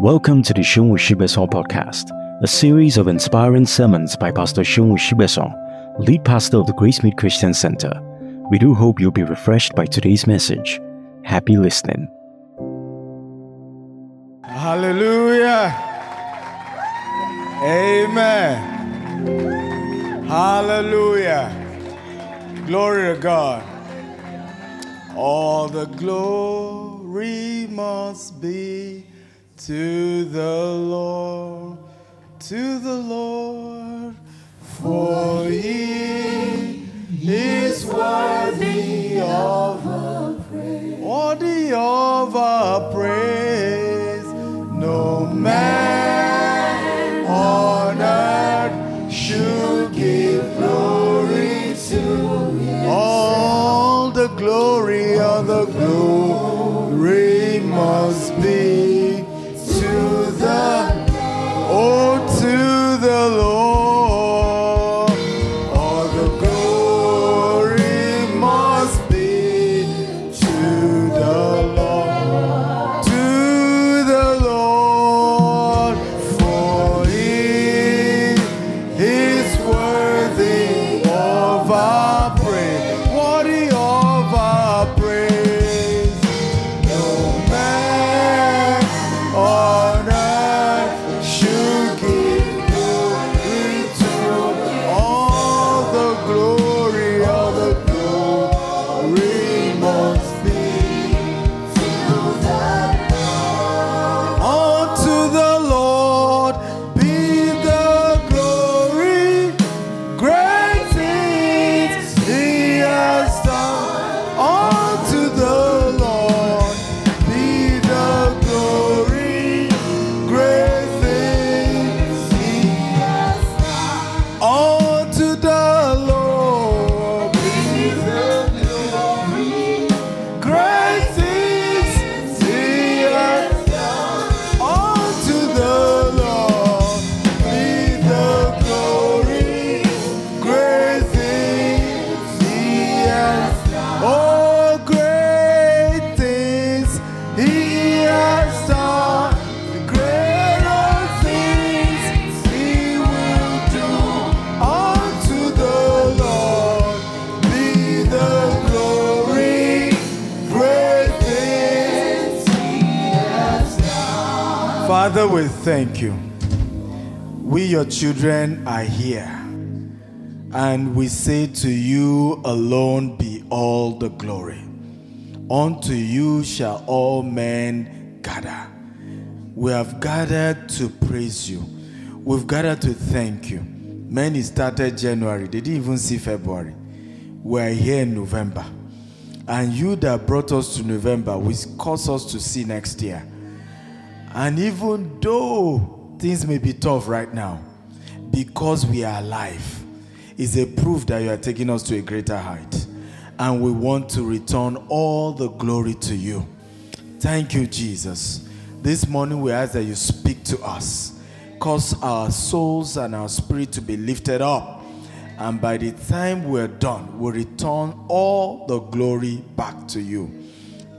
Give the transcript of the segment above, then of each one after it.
Welcome to the Seun Osigbesan podcast, a series of inspiring sermons by Pastor Seun Osigbesan, lead pastor of the Gracemead Christian Center. We do hope you'll be refreshed by today's message. Happy listening. Hallelujah. Amen. Hallelujah. Glory to God. All the glory must be to the Lord, to the Lord, for he is worthy of worthy of our praise. No man on earth should give glory to him. All the glory of the glory thank you. We, your children, are here. And we say to you alone be all the glory. Unto you shall all men gather. We have gathered to praise you. We've gathered to thank you. Many started January, they didn't even see February. We're here in November. And you that brought us to November will cause us to see next year. And even though things may be tough right now, because we are alive, is a proof that you are taking us to a greater height. And we want to return all the glory to you. Thank you, Jesus. This morning we ask that you speak to us, cause our souls and our spirit to be lifted up. And by the time we're done, we'll return all the glory back to you.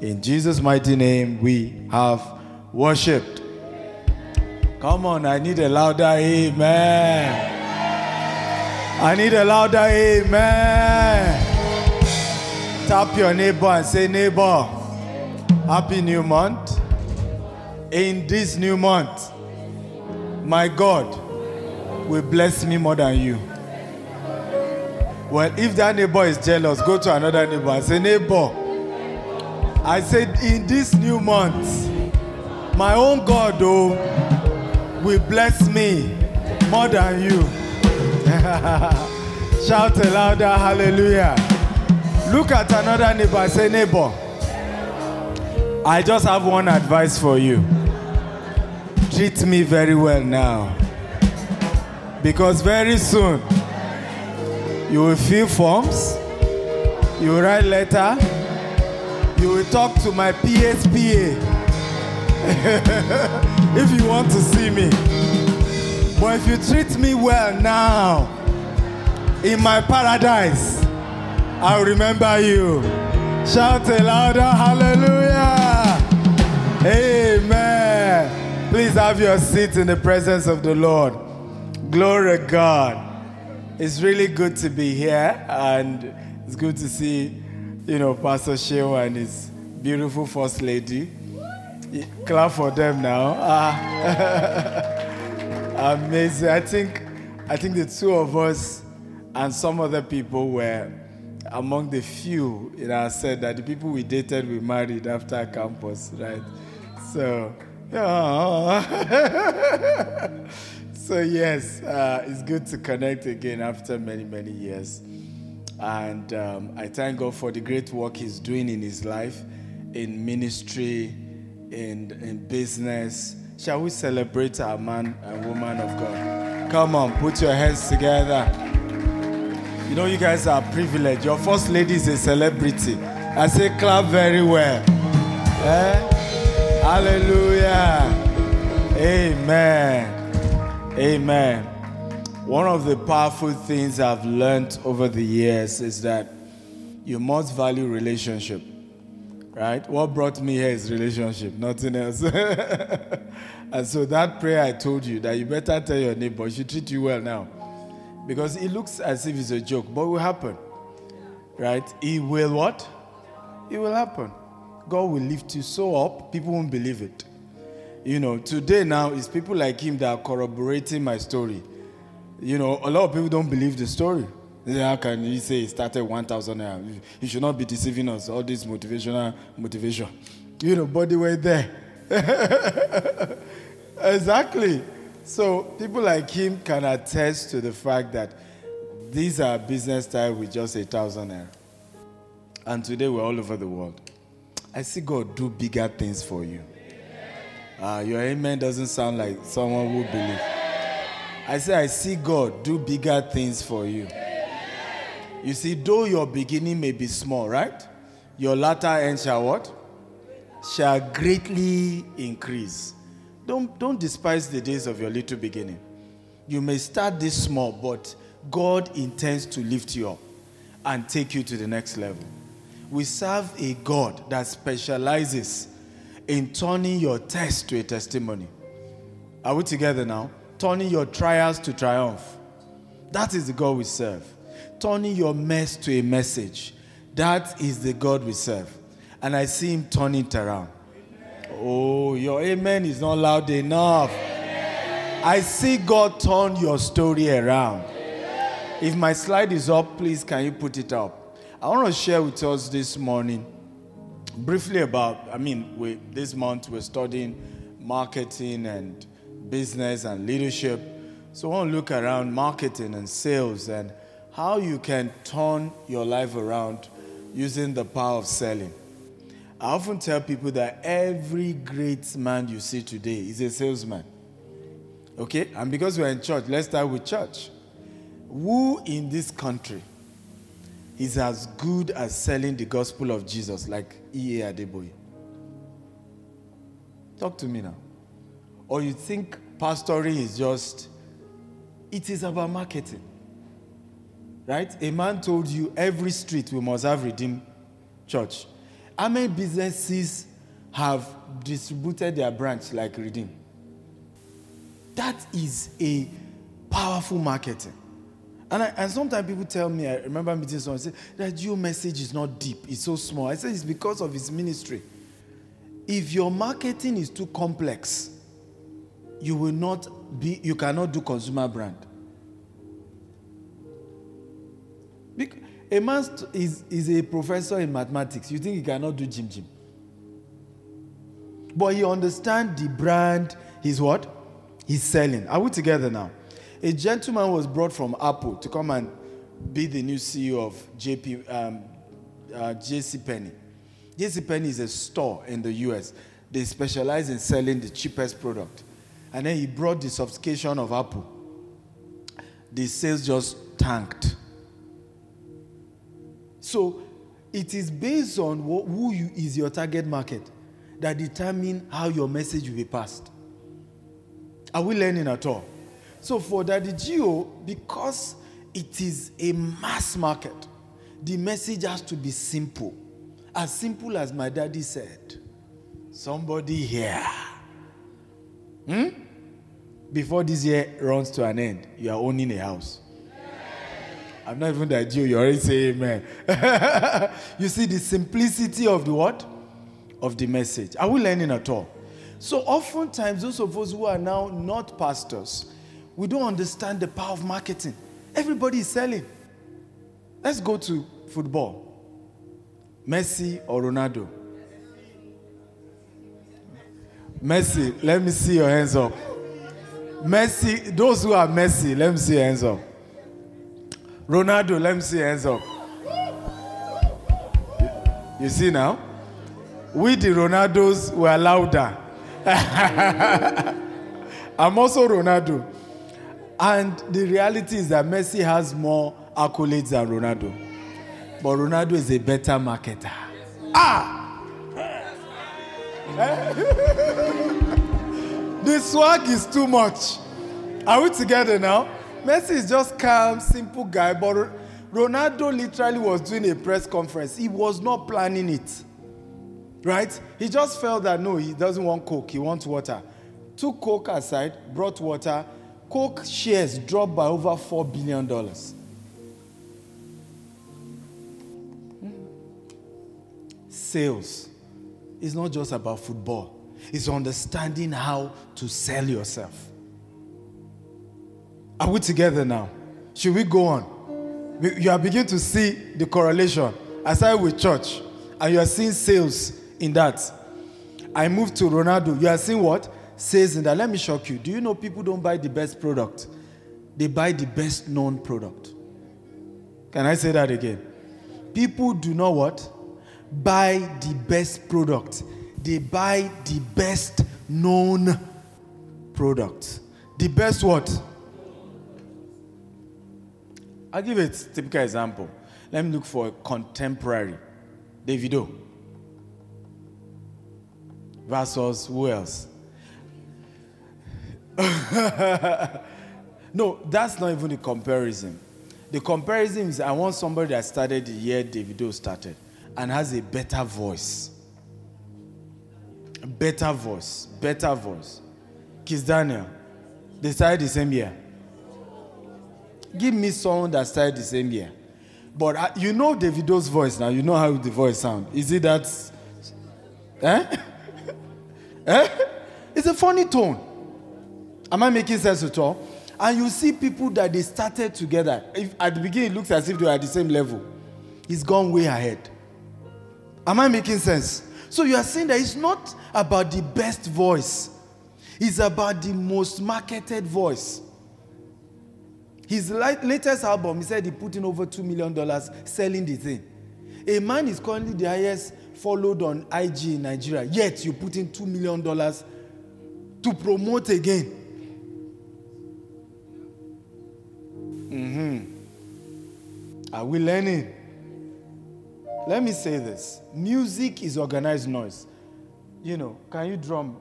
In Jesus' mighty name, we have worshipped. Come on, I need a louder amen. I need a louder amen. Tap your neighbor and say, Neighbor, happy new month. In this new month, my God will bless me more than you. Well, if that neighbor is jealous, go to another neighbor and say, Neighbor, I said, in this new month, my own God, though, will bless me more than you. Shout a louder hallelujah. Look at another neighbor say, Neighbor, I just have one advice for you. Treat me very well now. Because very soon, you will fill forms, you will write letter, you will talk to my PSPA if you want to see me. But if you treat me well now, in my paradise, I'll remember you. Shout a louder hallelujah. Amen. Please have your seat in the presence of the Lord. Glory God. It's really good to be here, and it's good to see, you know, Pastor Sheo and his beautiful first lady. Clap for them now. Ah. Amazing. I think, I think the two of us and some other people were among the few you know said that the people we dated we married after campus right so yeah so yes uh, it's good to connect again after many many years and um, i thank god for the great work he's doing in his life in ministry in, in business shall we celebrate our man and woman of god come on put your hands together you know, you guys are privileged. Your first lady is a celebrity. I say, clap very well. Eh? Hallelujah. Amen. Amen. One of the powerful things I've learned over the years is that you must value relationship. Right? What brought me here is relationship, nothing else. and so that prayer I told you that you better tell your neighbor, she treat you well now because it looks as if it's a joke, but it will happen. Right? It will what? It will happen. God will lift you so up, people won't believe it. You know, today now it's people like him that are corroborating my story. You know, a lot of people don't believe the story. How can he say he started 1,000 naira? He should not be deceiving us, all this motivational motivation. You know, body weight there. exactly. So people like him can attest to the fact that these are business style with just a thousand naira. And today we're all over the world. I see God do bigger things for you. Uh, your amen doesn't sound like someone who believes. I say, I see God do bigger things for you. You see, though your beginning may be small, right? Your latter end shall what? Shall greatly increase. Don't, don't despise the days of your little beginning. You may start this small, but God intends to lift you up and take you to the next level. We serve a God that specializes in turning your test to a testimony. Are we together now? Turning your trials to triumph. That is the God we serve. Turning your mess to a message. That is the God we serve. And I see him turning it around. Oh, your amen is not loud enough. I see God turn your story around. If my slide is up, please can you put it up? I want to share with us this morning briefly about, I mean, we, this month we're studying marketing and business and leadership. So I want to look around marketing and sales and how you can turn your life around using the power of selling. I often tell people that every great man you see today is a salesman. Okay? And because we're in church, let's start with church. Who in this country is as good as selling the gospel of Jesus like E.A. Adeboye? Talk to me now. Or you think pastoring is just, it is about marketing. Right? A man told you every street we must have redeemed church. How many businesses have distributed their branch like Redeem? That is a powerful marketing. And, I, and sometimes people tell me, I remember meeting someone say that your message is not deep, it's so small. I say it's because of his ministry. If your marketing is too complex, you will not be, you cannot do consumer brand. A man is, is a professor in mathematics. You think he cannot do Jim Jim? But he understands the brand he's what? He's selling. Are we together now? A gentleman was brought from Apple to come and be the new CEO of JP, um, uh, JC Penney. JC Penney is a store in the US. They specialize in selling the cheapest product. And then he brought the sophistication of Apple. The sales just tanked. So it is based on who you, is your target market that determine how your message will be passed. Are we learning at all? So for Daddy G.O., because it is a mass market, the message has to be simple. As simple as my daddy said. Somebody here. Hmm? Before this year runs to an end, you are owning a house. I'm not even that Jew, you already say amen. you see the simplicity of the what? Of the message. Are we learning at all? So oftentimes, those of us who are now not pastors, we don't understand the power of marketing. Everybody is selling. Let's go to football. Messi or Ronaldo? Messi, let me see your hands up. Messi, those who are Messi, let me see your hands up. Ronaldo, let me see hands up. You see now? We, the Ronaldos, were louder. I'm also Ronaldo. And the reality is that Messi has more accolades than Ronaldo. But Ronaldo is a better marketer. Ah! the swag is too much. Are we together now? Messi is just calm, simple guy, but Ronaldo literally was doing a press conference. He was not planning it. Right? He just felt that no, he doesn't want Coke, he wants water. Took Coke aside, brought water. Coke shares dropped by over $4 billion. Sales is not just about football, it's understanding how to sell yourself. Are we together now? Should we go on? You are beginning to see the correlation. Aside with church, and you are seeing sales in that. I moved to Ronaldo. You are seeing what? Sales in that. Let me shock you. Do you know people don't buy the best product? They buy the best known product. Can I say that again? People do not what? Buy the best product. They buy the best known product. The best what? I'll give a typical example. Let me look for a contemporary. Davido. Versus who else? no, that's not even the comparison. The comparison is I want somebody that started the year Davido started and has a better voice. Better voice. Better voice. Kiss Daniel. They started the same year. Give me someone that started the same year. But uh, you know Davido's voice now. You know how the voice sounds. Is it that? Eh? eh? It's a funny tone. Am I making sense at all? And you see people that they started together. If at the beginning it looks as if they were at the same level. He's gone way ahead. Am I making sense? So you are saying that it's not about the best voice. It's about the most marketed voice. His latest album, he said he put in over $2 million selling the thing. A man is currently the highest followed on IG in Nigeria, yet you put in $2 million to promote again. Mm-hmm. Are we learning? Let me say this music is organized noise. You know, can you drum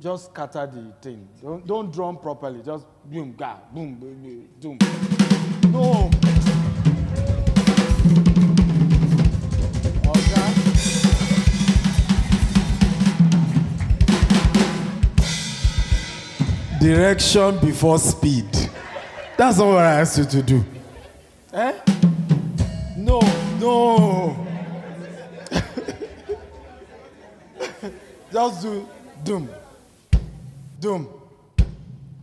just scatter the thing. Don't, don't drum properly. Just boom, ga, boom, boom, boom. No. Okay. Direction before speed. That's not what I asked you to do. Eh? No, no. Just do doom. Doom.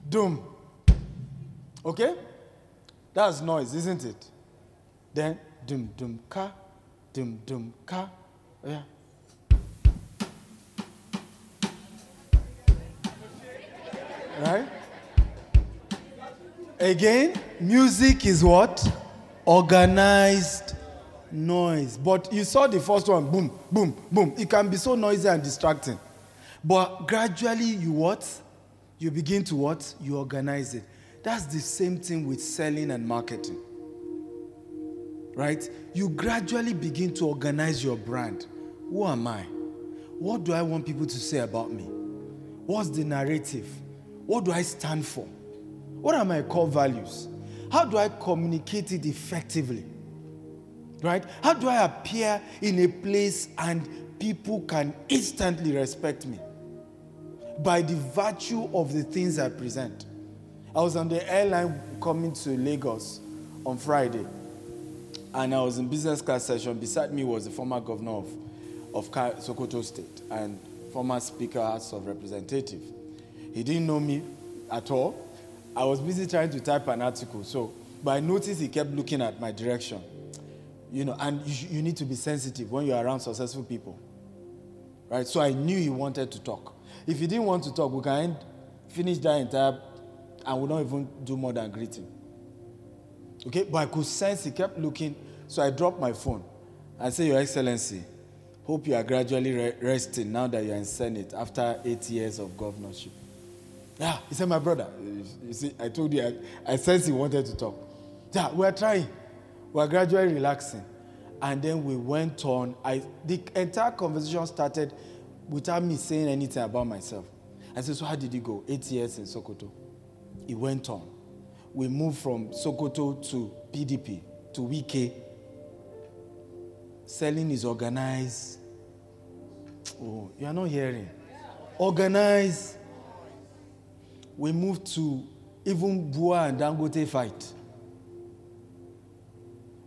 Doom. Okay? That's noise, isn't it? Then doom doom ka, doom doom ka. Oh, yeah. Right? Again, music is what? Organized noise. But you saw the first one, boom, boom, boom. It can be so noisy and distracting. But gradually, you what? You begin to what? You organize it. That's the same thing with selling and marketing. Right? You gradually begin to organize your brand. Who am I? What do I want people to say about me? What's the narrative? What do I stand for? What are my core values? How do I communicate it effectively? Right? How do I appear in a place and people can instantly respect me? by the virtue of the things I present. I was on the airline coming to Lagos on Friday, and I was in business class session. Beside me was the former governor of, of Sokoto State and former Speaker House of Representative. He didn't know me at all. I was busy trying to type an article, so but I noticed he kept looking at my direction. You know, and you, you need to be sensitive when you're around successful people. Right? So I knew he wanted to talk. If he didn't want to talk, we can finish that entire and we don't even do more than greeting. Okay, but I could sense he kept looking, so I dropped my phone. I said, Your Excellency, hope you are gradually re- resting now that you're in Senate after eight years of governorship. Yeah, he said, My brother, you see, I told you, I, I sensed he wanted to talk. Yeah, we're trying. We're gradually relaxing. And then we went on. I, the entire conversation started without me saying anything about myself. I said, So how did it go? Eight years in Sokoto. It went on. We moved from Sokoto to PDP, to Wike. Selling is organized. Oh, you are not hearing. Organized. We moved to even Bua and Dangote fight.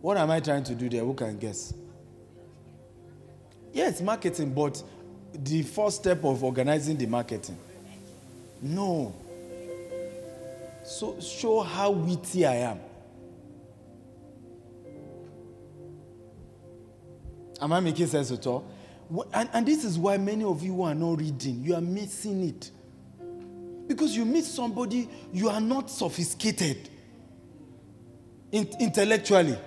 What am I trying to do there? Who can guess? Yes, marketing, but the first step of organizing the marketing. No. So show how witty I am. Am I making sense at all? And, and this is why many of you are not reading. You are missing it. Because you meet somebody, you are not sophisticated in, intellectually.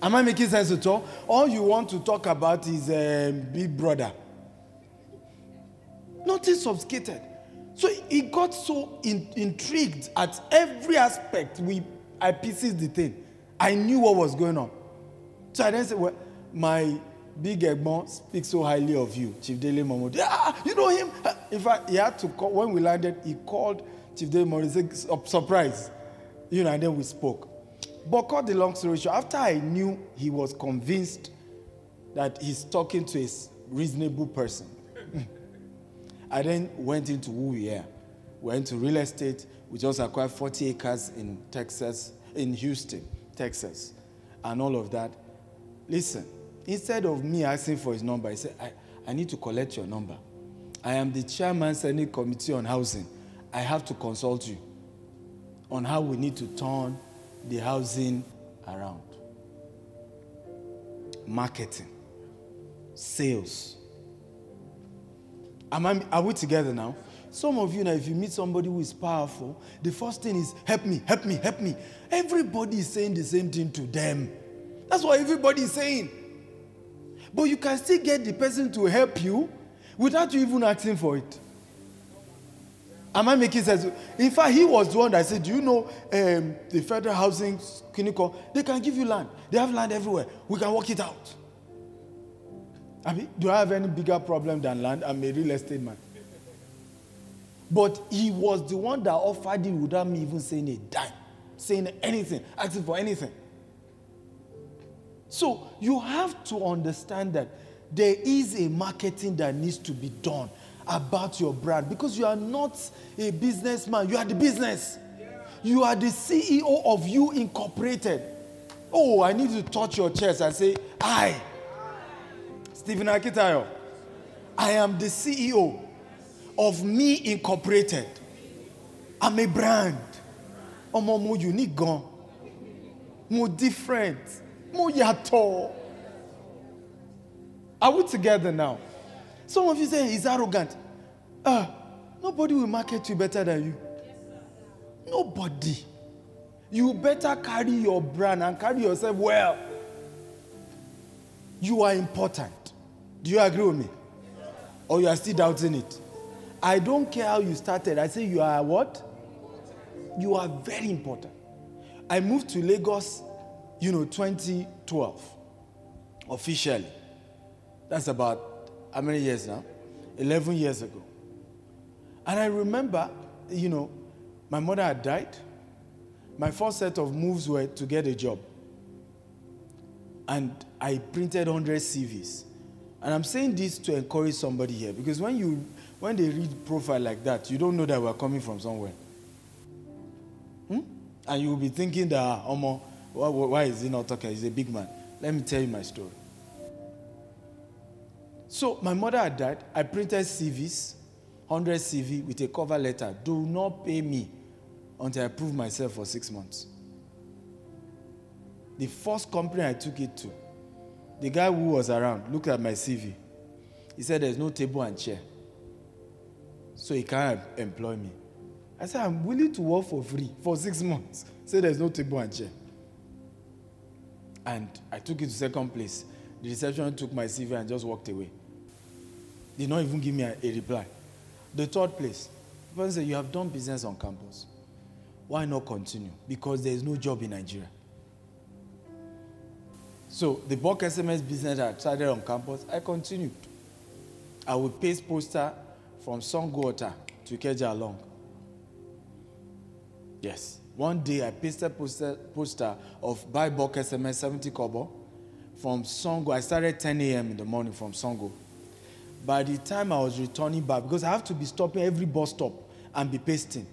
Am I making sense at all? All you want to talk about is um, Big Brother. Nothing sophisticated. So he got so in, intrigued at every aspect. We, I pieces the thing. I knew what was going on. So I then said, well, my big Egbon speaks so highly of you, Chief Dele Momodu. Ah, you know him? In fact, he had to call, when we landed, he called Chief Dele Momodu, said, surprise. You know, and then we spoke. But cut the long story short, after I knew he was convinced that he's talking to a reasonable person, I then went into who we are. Went to real estate. We just acquired 40 acres in Texas, in Houston, Texas, and all of that. Listen, instead of me asking for his number, he said, I, I need to collect your number. I am the chairman Senate Committee on Housing. I have to consult you on how we need to turn the housing around. Marketing, sales, Am I, are we together now? Some of you now, if you meet somebody who is powerful, the first thing is, help me, help me, help me. Everybody is saying the same thing to them. That's what everybody is saying. But you can still get the person to help you without you even asking for it. Am I making sense? In fact, he was the one that said, Do you know um, the federal housing clinical? They can give you land. They have land everywhere. We can work it out. I mean, do I have any bigger problem than land? I'm a real estate man. But he was the one that offered it without me even saying a dime, saying anything, asking for anything. So you have to understand that there is a marketing that needs to be done about your brand because you are not a businessman, you are the business. You are the CEO of You Incorporated. Oh, I need to touch your chest and say, I Stephen Akintayo. I am the CEO of Me Incorporated. I'm a brand. Ọmọ mo unique gan. Mo different. Mo yàtọ̀. Are we together now? Some of you say he's arrogant. Uh, nobody will market you better than you. Nobody. You better carry your brand and carry yourself well. You are important. Do you agree with me? Or you are still doubting it? I don't care how you started. I say you are what? You are very important. I moved to Lagos, you know, 2012, officially. That's about how many years now? 11 years ago. And I remember, you know, my mother had died. My first set of moves were to get a job. And I printed 100 CVs. And I'm saying this to encourage somebody here because when you when they read profile like that, you don't know that we're coming from somewhere. Hmm? And you will be thinking that, ah, Omo, why, why is he not talking? He's a big man. Let me tell you my story. So my mother had died. I printed CVs, 100 CV with a cover letter. Do not pay me until I prove myself for six months. The first company I took it to, the guy who was around looked at my CV. He said, There's no table and chair. So he can't employ me. I said, I'm willing to work for free for six months. Say there's no table and chair. And I took it to second place. The reception took my CV and just walked away. Did not even give me a, a reply. The third place, the person said, You have done business on campus. Why not continue? Because there is no job in Nigeria. So the bulk SMS business I started on campus, I continued. I would paste poster from Sango-Ota to Keja along. Yes. One day I pasted poster, poster of buy bulk SMS 70 kobo from Sango. I started 10 a.m. in the morning from Sango. By the time I was returning back, because I have to be stopping every bus stop and be pasting.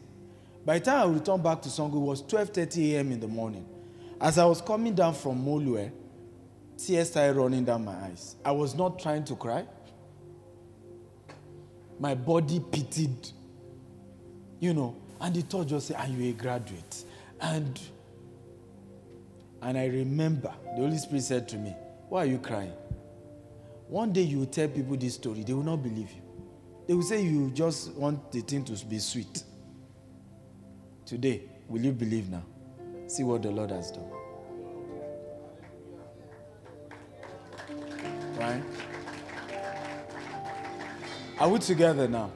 By the time I returned back to Sango, it was 12:30 a.m. in the morning. As I was coming down from Molue, tears started running down my eyes. I was not trying to cry. My body pitied, you know, and the thought just said, Are you a graduate? And and I remember the Holy Spirit said to me, Why are you crying? One day you will tell people this story, they will not believe you. They will say you just want the thing to be sweet. Today, will you believe now? See what the Lord has done. Right? Are we together now?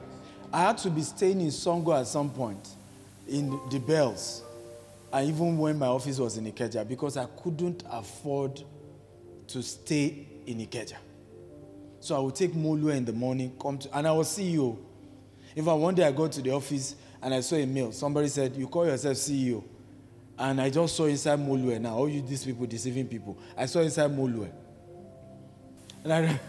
I had to be staying in Sango at some point in the bells. And even when my office was in Ikeja, because I couldn't afford to stay in Ikeja. So I would take Molue in the morning, come to, and I was CEO. In fact, one day I got to the office and I saw a mail. Somebody said, You call yourself CEO. And I just saw inside Molue now. All you these people deceiving people. I saw inside Molue. And I,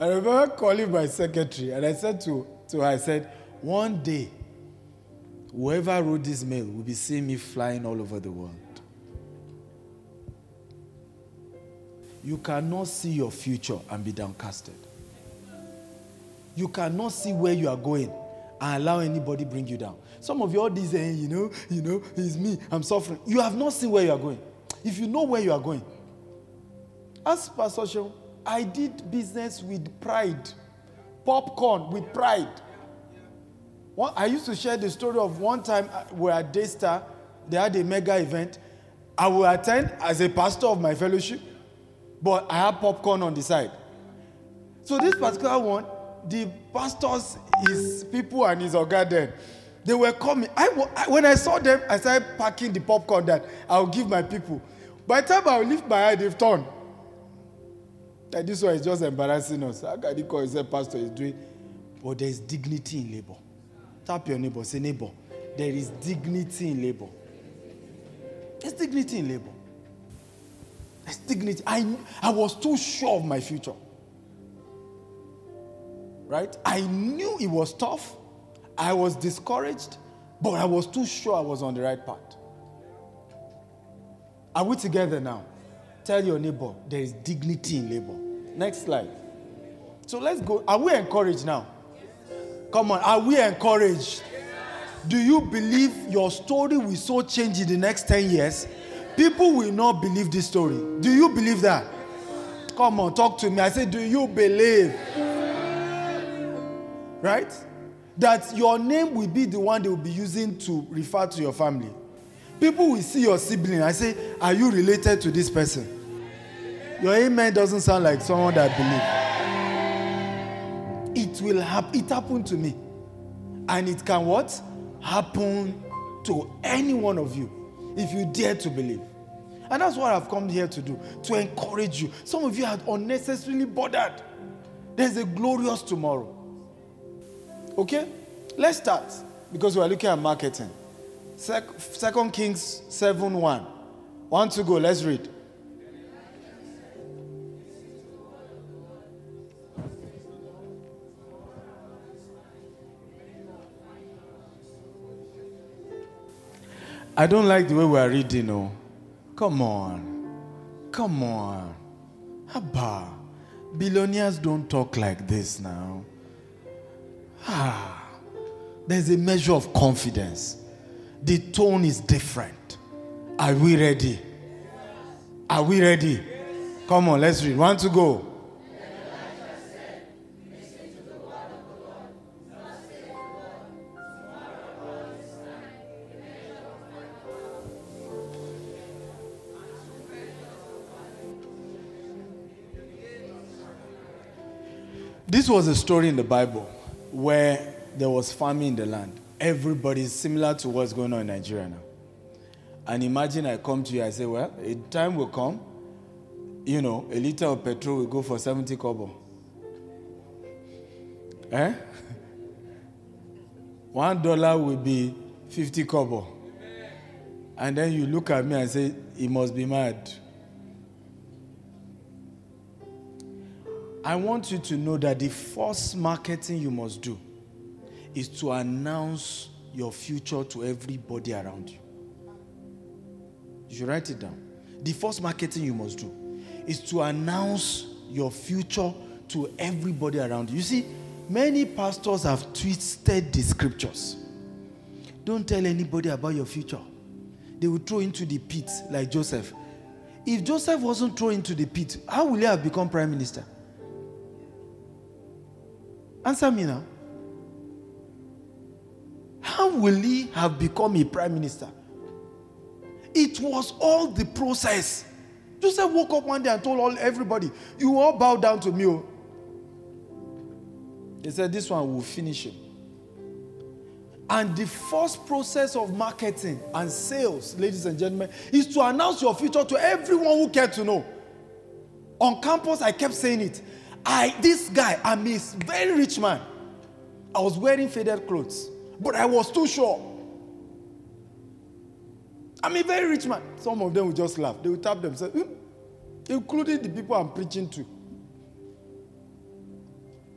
I remember calling my secretary and I said to, to her, I said, One day, whoever wrote this mail will be seeing me flying all over the world. You cannot see your future and be downcasted. You cannot see where you are going and allow anybody bring you down. Some of you all these saying, you know, you know, it's me, I'm suffering. You have not seen where you are going. If you know where you are going, ask Pastor Sean, I did business with pride, popcorn with pride. One, I used to share the story of one time uh, we at Daystar, they had a mega event. I will attend as a pastor of my fellowship, but I have popcorn on the side. So this particular one, the pastors, his people, and his organ they were coming. I, when I saw them, I started packing the popcorn that I'll give my people. By the time I lift my eye, they've turned. This one is just embarrassing us. How can he call himself pastor? He's doing, but there is dignity in labor. Tap your neighbor, say neighbor. There is dignity in labor. There's dignity in labor. There's dignity. I, I was too sure of my future. Right? I knew it was tough. I was discouraged, but I was too sure I was on the right path. Are we together now? Tell your neighbor there is dignity in labor. Next slide. So let's go. Are we encouraged now? Come on, are we encouraged? Do you believe your story will so change in the next 10 years? People will not believe this story. Do you believe that? Come on, talk to me. I say, Do you believe? Right? That your name will be the one they will be using to refer to your family. People will see your sibling. I say, Are you related to this person? Your amen doesn't sound like someone that believes. It will happen. It happened to me. And it can what? Happen to any one of you if you dare to believe. And that's what I've come here to do to encourage you. Some of you are unnecessarily bothered. There's a glorious tomorrow. Okay? Let's start because we're looking at marketing. Second Kings 7 1. One to go, let's read. I don't like the way we are reading, oh. Come on. Come on. Abba. Billionaires don't talk like this now. Ah. There's a measure of confidence. The tone is different. Are we ready? Are we ready? Come on, let's read. One to go. This was a story in the Bible where there was famine in the land. Everybody is similar to what's going on in Nigeria now. And imagine I come to you, I say, Well, a time will come, you know, a liter of petrol will go for 70 kobo. Eh? One dollar will be 50 kobo. And then you look at me and say, He must be mad. I want you to know that the first marketing you must do is to announce your future to everybody around you. You should write it down. The first marketing you must do is to announce your future to everybody around you. You see, many pastors have twisted the scriptures. Don't tell anybody about your future. They will throw into the pit like Joseph. If Joseph wasn't thrown into the pit, how will he have become prime minister? Answer me now. How will he have become a prime minister? It was all the process. Joseph woke up one day and told all everybody, "You all bow down to me." Oh. He said, "This one will finish it." And the first process of marketing and sales, ladies and gentlemen, is to announce your future to everyone who cares to know. On campus, I kept saying it. I, this guy, I'm a very rich man. I was wearing faded clothes, but I was too sure. I'm a very rich man. Some of them will just laugh. They will tap themselves, hmm? including the people I'm preaching to.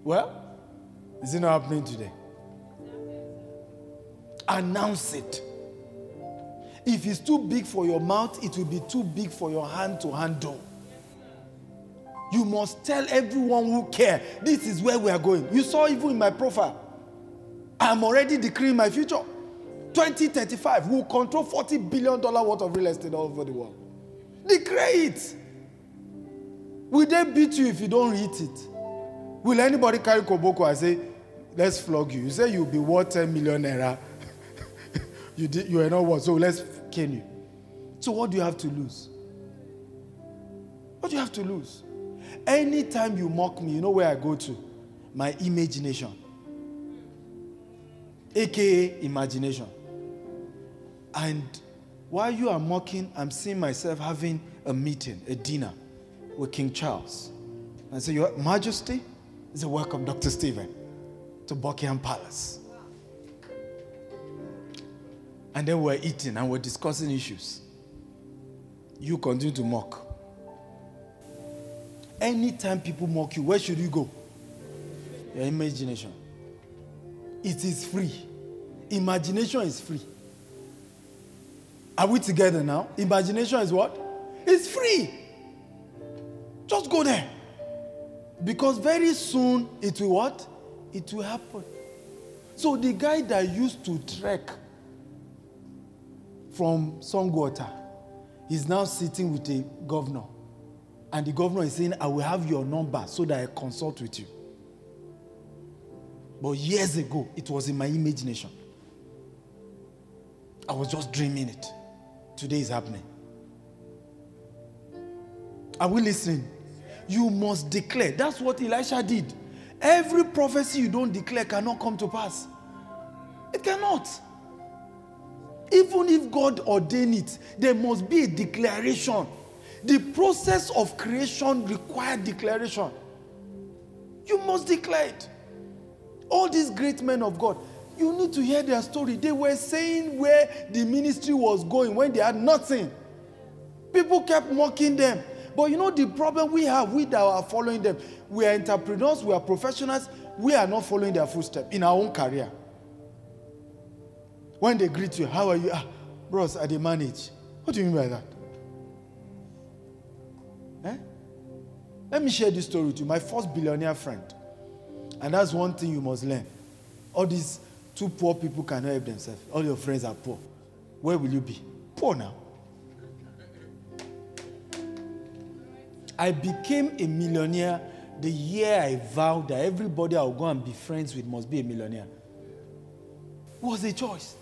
Well, is it not happening today? Announce it. If it's too big for your mouth, it will be too big for your hand to handle. You must tell everyone who care this is where we are going. You saw even in my profile. I'm already decreeing my future. 2035, we'll control $40 billion worth of real estate all over the world. Declare it. Will they beat you if you don't read it? Will anybody carry Koboko and say, let's flog you? You say you'll be worth 10 million naira. you, did, you are not worth, so let's cane you. So what do you have to lose? What do you have to lose? Anytime you mock me, you know where I go to? My imagination. AKA imagination. And while you are mocking, I'm seeing myself having a meeting, a dinner with King Charles. I say, Your Majesty, I say, Welcome, Dr. Stephen, to Buckingham Palace. And then we're eating and we're discussing issues. You continue to mock. Anytime people mock you, where should you go? Your imagination. It is free. Imagination is free. Are we together now? Imagination is what? It's free. Just go there. Because very soon it will what? It will happen. So the guy that used to trek from Sango-Ota is now sitting with a governor. And the governor is saying, I will have your number so that I consult with you. But years ago, it was in my imagination. I was just dreaming it. Today is happening. Are we listening? You must declare. That's what Elisha did. Every prophecy you don't declare cannot come to pass. It cannot. Even if God ordained it, there must be a declaration. The process of creation required declaration. You must declare it. All these great men of God, you need to hear their story. They were saying where the ministry was going when they had nothing. People kept mocking them. But you know the problem we have, we that are following them, we are entrepreneurs, we are professionals, we are not following their footsteps in our own career. When they greet you, how are you? Ah, bros, I they manage. What do you mean by that? Eh? Let me share this story with you. My first billionaire friend. And that's one thing you must learn. All these two poor people cannot help themselves. All your friends are poor. Where will you be? Poor now. I became a millionaire the year I vowed that everybody I'll go and be friends with must be a millionaire. Was a choice.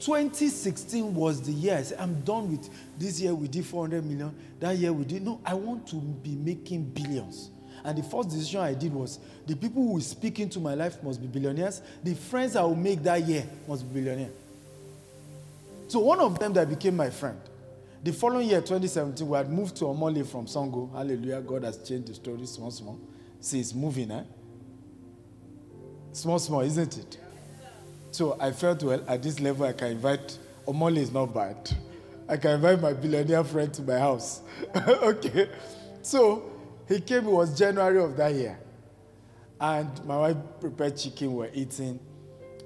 2016 was the year I said, I'm done with this year we did 400 million, that year we did. No, I want to be making billions. And the first decision I did was the people who will speak into my life must be billionaires. The friends I will make that year must be billionaires. So one of them that became my friend, the following year, 2017, we had moved to Omole from Sango. Hallelujah. God has changed the story small, small. See, it's moving, eh? Small, small, isn't it? So I felt, well, at this level, I can invite, Omole is not bad. I can invite my billionaire friend to my house. okay. So he came, it was January of that year. And my wife prepared chicken, we're eating.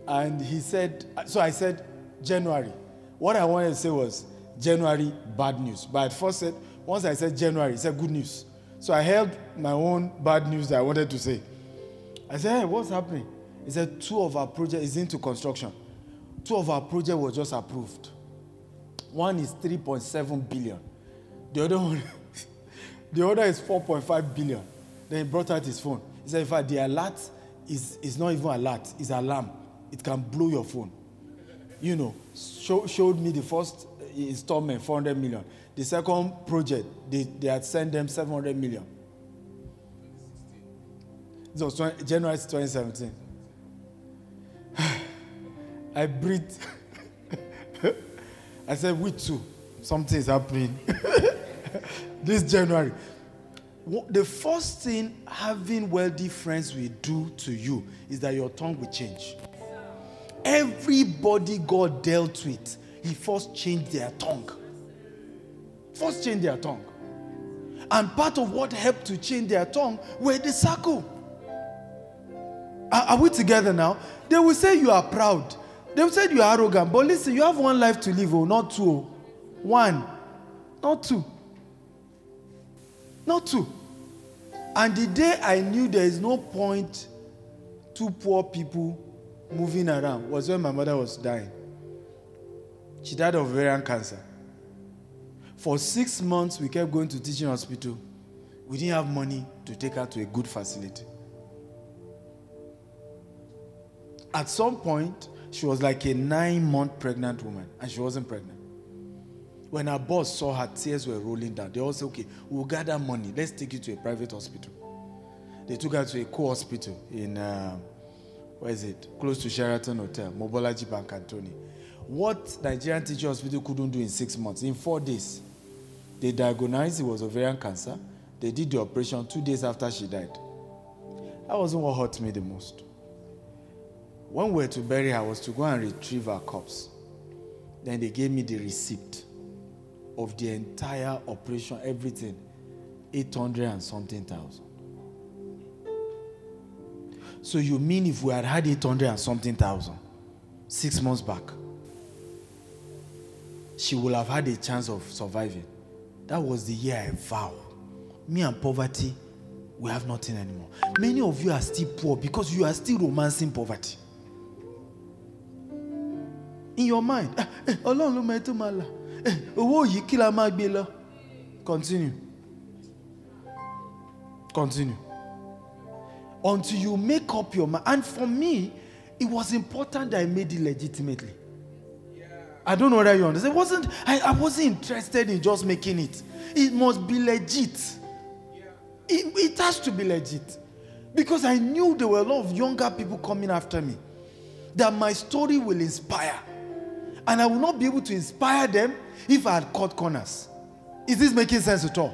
And he said, so I said, January. What I wanted to say was, January, bad news. But at first said, once I said January, he said good news. So I held my own bad news that I wanted to say. I said, hey, what's happening? He said, two of our projects is into construction. Two of our projects were just approved. One is 3.7 billion. The other one, the other is 4.5 billion. Then he brought out his phone. He said, in fact, the alert is, is not even alert, it's alarm. It can blow your phone. You know, show, showed me the first uh, installment, 400 million. The second project, they, they had sent them 700 million. This was 20, January 2017. I breathed. I said, we too. Something is happening. this January. The first thing having wealthy friends will do to you is that your tongue will change. Everybody God dealt with, He first changed their tongue. First changed their tongue. And part of what helped to change their tongue were the circle. Are, are we together now? They will say you are proud. They will say you are arrogant. But listen, you have one life to live, oh, not two. Oh. One, not two. Not two. And the day I knew there is no point two poor people moving around was when my mother was dying. She died of ovarian cancer. For six months, we kept going to teaching hospital. We didn't have money to take her to a good facility. At some point, she was like a nine month pregnant woman, and she wasn't pregnant. When our boss saw her, tears were rolling down. They all said, Okay, we'll gather money. Let's take you to a private hospital. They took her to a co hospital in, uh, where is it? Close to Sheraton Hotel, Mobolaji Bank Anthony. What Nigerian Teaching Hospital couldn't do in six months, in four days, they diagnosed it was ovarian cancer. They did the operation two days after she died. That wasn't what hurt me the most. One way to bury her, was to go and retrieve her corpse. Then they gave me the receipt of the entire operation, everything, 800 and something thousand. So you mean if we had had 800 and something thousand six months back, she would have had a chance of surviving. That was the year I vowed. Me and poverty, we have nothing anymore. Many of you are still poor because you are still romancing poverty. In your mind, owó yìí kí la máa gbé lọ. Continue. Continue. Until you make up your mind. And for me, it was important that I made it legitimately. I don't know whether you understand. It wasn't, I, I wasn't interested in just making it. It must be legit. It, it has to be legit. Because I knew there were a lot of younger people coming after me. That my story will inspire. And I will not be able to inspire them if I had cut corners. Is this making sense at all?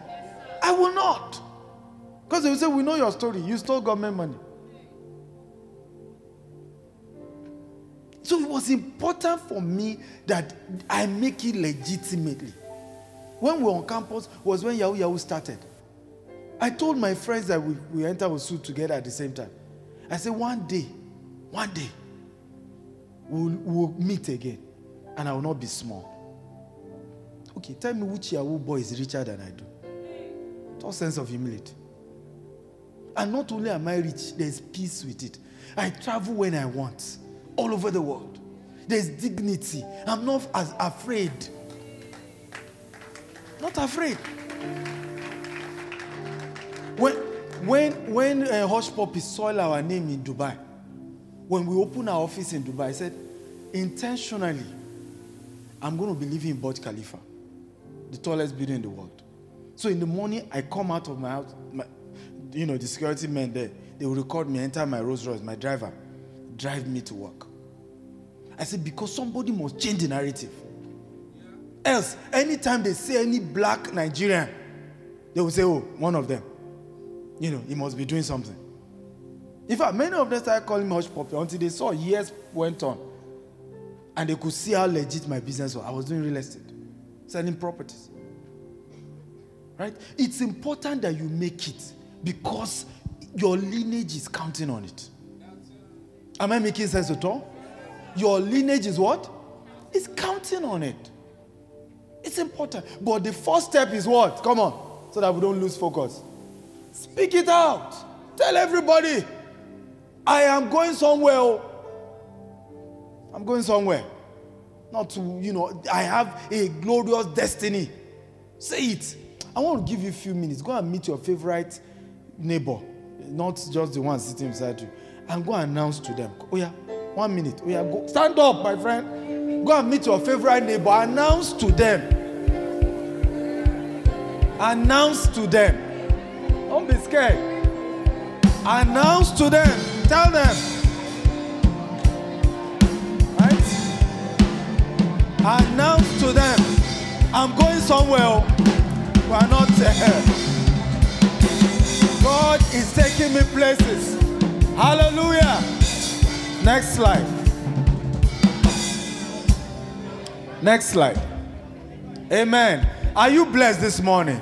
I will not. Because they will say, We know your story. You stole government money. So it was important for me that I make it legitimately. When we were on campus was when Yahoo Yahoo started. I told my friends that we, we enter Osu together at the same time. I said, one day, one day, we'll, we'll meet again and I will not be small. Okay, tell me which Yahoo boy is richer than I do. Total sense of humility. And not only am I rich, there's peace with it. I travel when I want, all over the world. There's dignity. I'm not as afraid. Not afraid. When when when uh, Hushpuppi soiled our name in Dubai, when we opened our office in Dubai, I said, intentionally, I'm going to be living in Burj Khalifa, the tallest building in the world. So in the morning, I come out of my house, my, you know, the security men there, they will record me, enter my Rolls Royce, my driver, drive me to work. I said, because somebody must change the narrative. Else, anytime they say any black Nigerian, they will say, oh, one of them. You know, he must be doing something. In fact, many of them started calling me Hushpuppi until they saw years went on. And they could see how legit my business was. I was doing real estate, selling properties. Right? It's important that you make it because your lineage is counting on it. Am I making sense at all? Your lineage is what? It's counting on it. It's important. But the first step is what? Come on, so that we don't lose focus. Speak it out. Tell everybody, I am going somewhere. Oh. I'm going somewhere. Not to, you know, I have a glorious destiny. Say it. I want to give you a few minutes. Go and meet your favorite neighbor, not just the one sitting beside you, and go and announce to them. Oh, yeah, one minute. Oh, yeah, go. Stand up, my friend. Go and meet your favorite neighbor. Announce to them. Announce to them. Don't be scared. Announce to them. Tell them. Announce to them. I'm going somewhere. Oh, we are not there. God is taking me places. Hallelujah. Next slide. Next slide. Amen. Are you blessed this morning?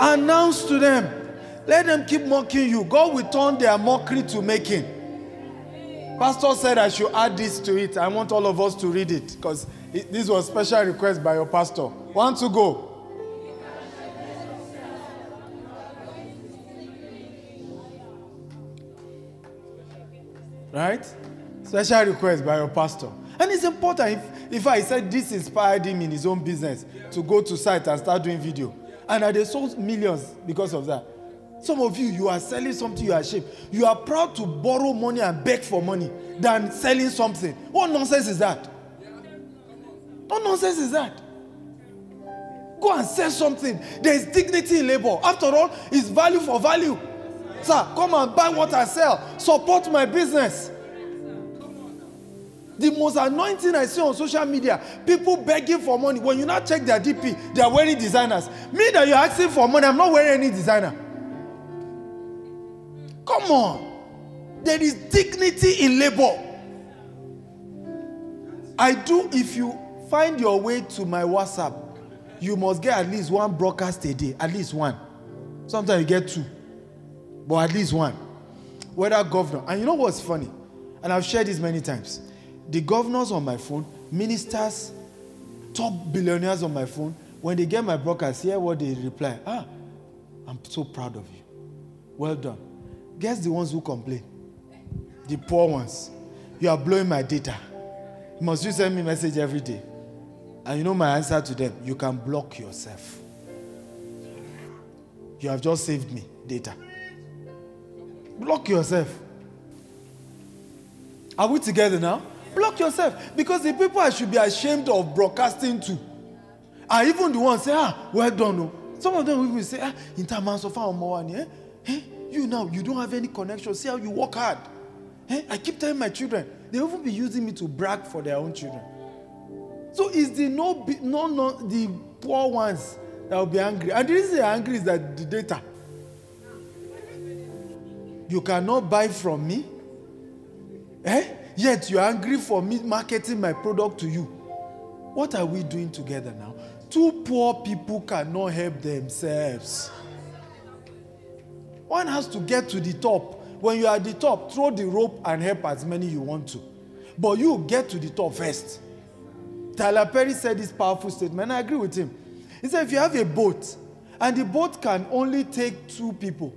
Announce to them. Let them keep mocking you. God will turn their mockery to making. Pastor said I should add this to it. I want all of us to read it because this was special request by your pastor. Want to go. Right? Special request by your pastor. And it's important. If, if I said this inspired him in his own business to go to site and start doing video. And they sold millions because of that. Some of you, you are selling something you are ashamed. You are proud to borrow money and beg for money than selling something. What nonsense is that? What nonsense is that? Go and sell something. There is dignity in labor. After all, it's value for value. Sir, come and buy what I sell. Support my business. The most anointing I see on social media, people begging for money. When you now check their DP, they are wearing designers. Me that you're asking for money, I'm not wearing any designer. Come on. There is dignity in labor. I do, if you find your way to my WhatsApp, you must get at least one broadcast a day. At least one. Sometimes you get two, but at least one. Whether governor, and you know what's funny? And I've shared this many times. The governors on my phone, ministers, top billionaires on my phone, when they get my broadcast, hear what they reply. Ah, I'm so proud of you. Well done. Guess the ones who complain? The poor ones. You are blowing my data. Must you send me message every day? And you know my answer to them? You can block yourself. You have just saved me data. Block yourself. Are we together now? Block yourself. Because the people I should be ashamed of broadcasting to are even the ones say, ah, well done. No. Some of them will say, ah, in terms of our money, eh? eh? You now, you don't have any connection. See how you work hard. Eh? I keep telling my children, they even be using me to brag for their own children. So it's the no, no, no, the poor ones that will be angry. And the reason they're angry is that the data. You cannot buy from me. Eh? Yet you're angry for me marketing my product to you. What are we doing together now? Two poor people cannot help themselves. One has to get to the top. When you are at the top, throw the rope and help as many you want to. But you get to the top first. Tyler Perry said this powerful statement, I agree with him. He said, if you have a boat and the boat can only take two people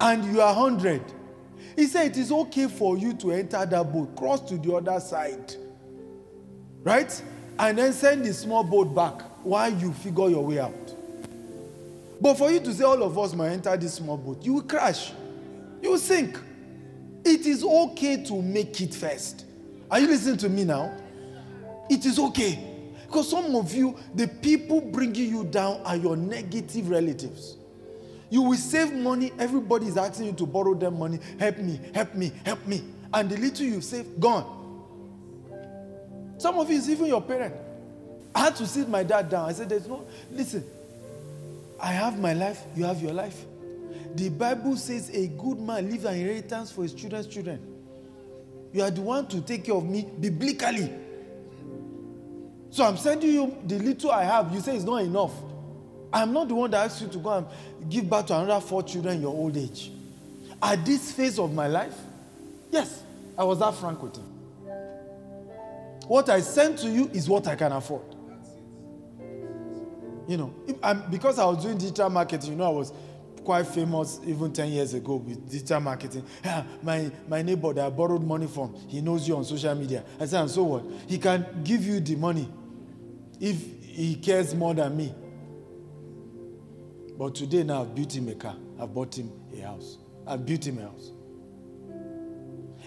and you are 100, he said it is okay for you to enter that boat, cross to the other side, right? And then send the small boat back while you figure your way out. But for you to say all of us might enter this small boat, you will crash, you will sink. It is okay to make it first. Are you listening to me now? It is okay. Because some of you, the people bringing you down are your negative relatives. You will save money, everybody is asking you to borrow them money. Help me, help me, help me. And the little you save, gone. Some of you is even your parent. I had to sit my dad down. I said, There's no, listen, I have my life, you have your life. The Bible says a good man leaves an inheritance for his children's children. You are the one to take care of me biblically. So I'm sending you the little I have. You say it's not enough. I'm not the one that asked you to go and give birth to another four children in your old age. At this phase of my life, yes, I was that frank with him. What I sent to you is what I can afford. You know, because I was doing digital marketing, you know, I was quite famous even 10 years ago with digital marketing. Yeah, my, my neighbor that I borrowed money from, he knows you on social media. I said, and so what? He can give you the money if he cares more than me. But today now I've built him a car. I've bought him a house. I've built him a house.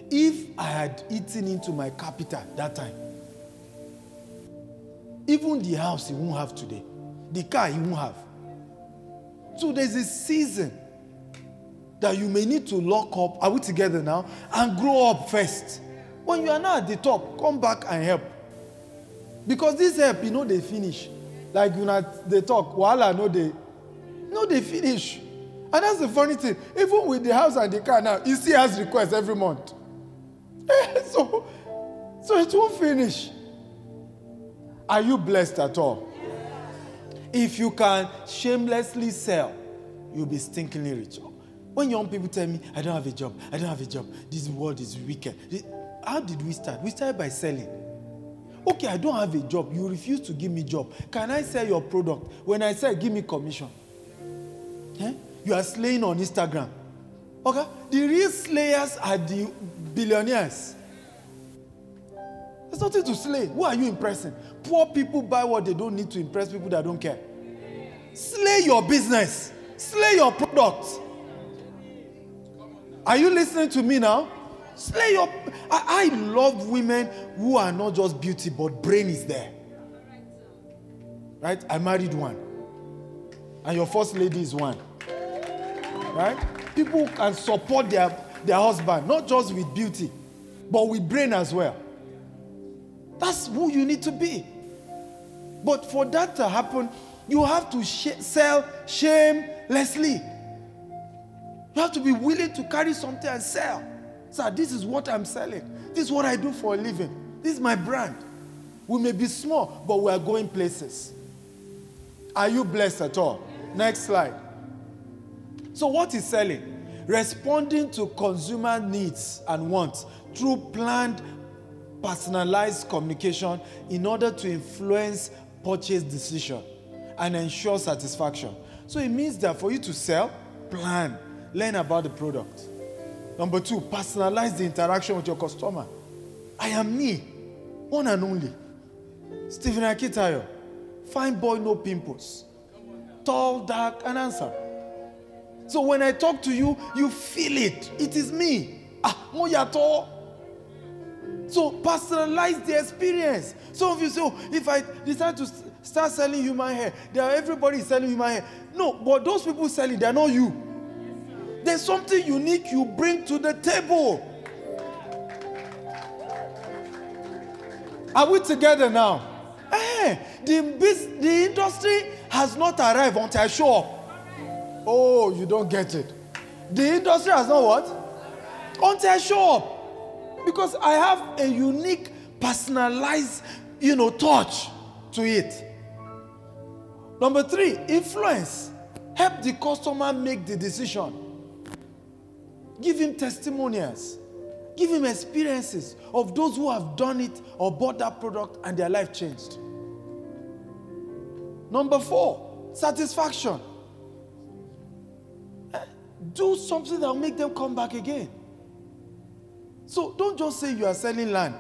If I had eaten into my capital that time, even the house he won't have today, the car he won't have. So there's a season that you may need to lock up. Are we together now? And grow up first. When you are now at the top, come back and help. Because this help, you know, they finish. Like you know, they talk, I know they, no, they finish. And that's the funny thing. Even with the house and the car now, he still has requests every month. so, so it won't finish. Are you blessed at all? If you can shamelessly sell, you'll be stinkingly rich. When young people tell me, I don't have a job, I don't have a job, this world is wicked. How did we start? We started by selling. Okay, I don't have a job. You refuse to give me job. Can I sell your product? When I sell, give me commission. Eh? You are slaying on Instagram. Okay? The real slayers are the billionaires. Nothing to slay. Who are you impressing? Poor people buy what they don't need to impress people that don't care. Slay your business, slay your product. Are you listening to me now? Slay your. I, I love women who are not just beauty, but brain is there. Right? I married one. And your first lady is one. Right? People can support their, their husband, not just with beauty, but with brain as well. That's who you need to be. But for that to happen, you have to sh- sell shamelessly. You have to be willing to carry something and sell. Sir, this is what I'm selling. This is what I do for a living. This is my brand. We may be small, but we are going places. Are you blessed at all? Next slide. So, what is selling? Responding to consumer needs and wants through planned personalized communication in order to influence purchase decision and ensure satisfaction. So it means that for you to sell, plan, learn about the product. Number two, personalize the interaction with your customer. I am me, one and only. Stephen Akintayo, fine boy, no pimples. Tall, dark, and handsome. So when I talk to you, you feel it. It is me. Ah, moyato. So personalize the experience. Some of you say, oh, if I decide to start selling human hair, there everybody selling human hair. No, but those people selling, they're not you. There's something unique you bring to the table. Are we together now? Eh, the, the industry has not arrived until I show up. Oh, you don't get it. The industry has not what? Until I show up because I have a unique, personalized, you know, touch to it. Number three, influence. Help the customer make the decision. Give him testimonials. Give him experiences of those who have done it or bought that product and their life changed. Number four, satisfaction. Eh, do something that will make them come back again. So don't just say you are selling land.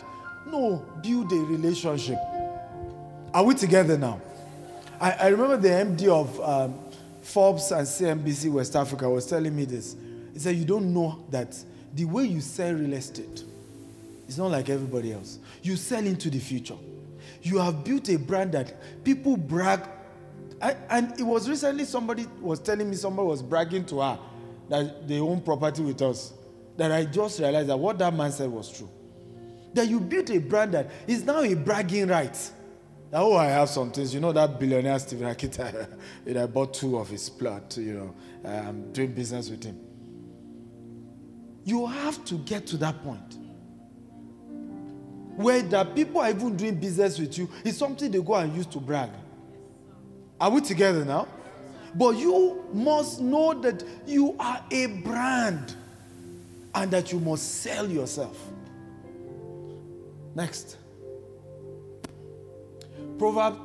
No, build a relationship. Are we together now? I, I remember the MD of um, Forbes and CNBC West Africa was telling me this. He said, You don't know that the way you sell real estate is not like everybody else. You sell into the future. You have built a brand that people brag. I, and it was recently somebody was telling me somebody was bragging to her that they own property with us. That I just realized that what that man said was true. That you built a brand that is now a bragging right. That, oh, I have some things. You know that billionaire Stephen Akita, you know, I bought two of his plot, you know, I'm doing business with him. You have to get to that point where the people are even doing business with you is something they go and use to brag. Are we together now? But you must know that you are a brand and that you must sell yourself. Next. Proverb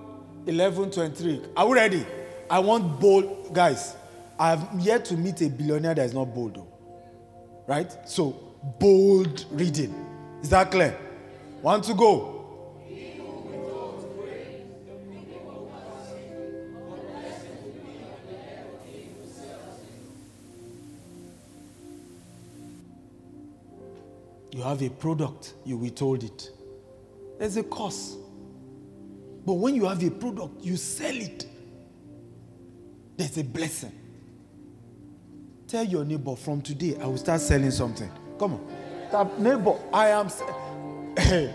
11 23. Are we ready? I want bold guys. I've yet to meet a billionaire that is not bold. Right? So, bold reading. Is that clear? Want to go? You have a product, you withhold it. There's a cost. But when you have a product, you sell it. There's a blessing. Tell your neighbor from today, I will start selling something. Come on. Tap, neighbor, I am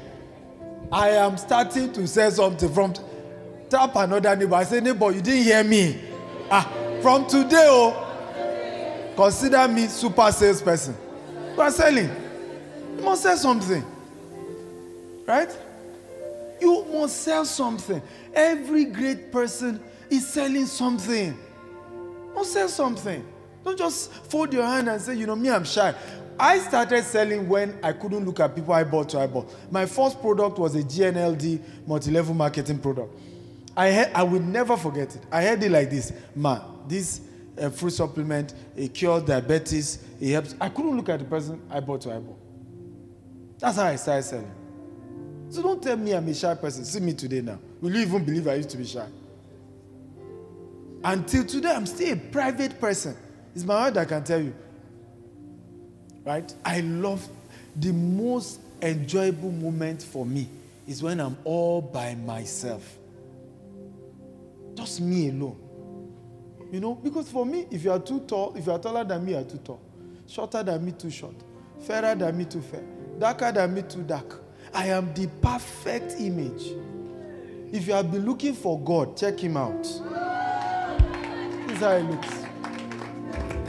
I am starting to sell something from tap another neighbor. I say, neighbor, you didn't hear me. Ah, from today, oh, consider me super salesperson. You are selling. You must sell something. Right? You must sell something. Every great person is selling something. Must sell something. Don't just fold your hand and say, you know, me, I'm shy. I started selling when I couldn't look at people I bought to eyeball. My first product was a GNLD multi-level marketing product. I I will never forget it. I had it like this, man. This uh, fruit supplement, it cures diabetes. It helps. I couldn't look at the person I bought to eyeball. That's how I started selling. So don't tell me I'm a shy person. See me today now. Will you even believe I used to be shy? Until today, I'm still a private person. It's my heart that can tell you. Right? I love the most enjoyable moment for me is when I'm all by myself. Just me alone. You know, because for me, if you are too tall, if you are taller than me, you are too tall. Shorter than me, too short. Fairer than me, too fair. Darker than me, too dark. I am the perfect image. If you have been looking for God, check him out. This is how he looks.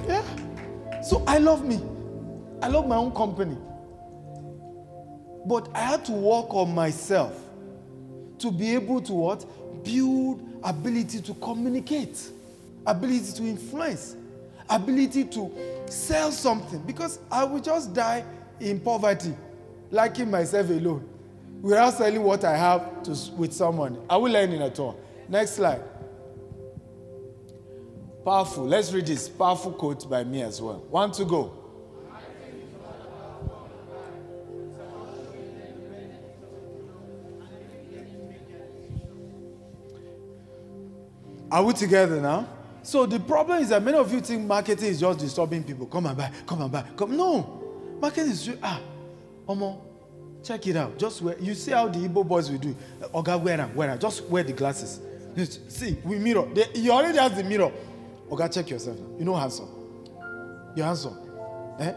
Yeah. So I love me. I love my own company. But I had to work on myself to be able to what? Build ability to communicate, ability to influence, ability to sell something. Because I will just die in poverty, liking myself alone, without selling what I have to, with someone. I will learn in at all. Next slide. Powerful. Let's read this powerful quote by me as well. One to go. Are we together now? So the problem is that many of you think marketing is just disturbing people. Come and buy, come and buy, come. No, marketing is just, ah, Omo, check it out. Just wear. You see how the Igbo boys will do. Oga wear them, wear them. Just wear the glasses. See, we mirror. They, you already have the mirror. Oga, check yourself now. You know handsome. You're handsome. Eh?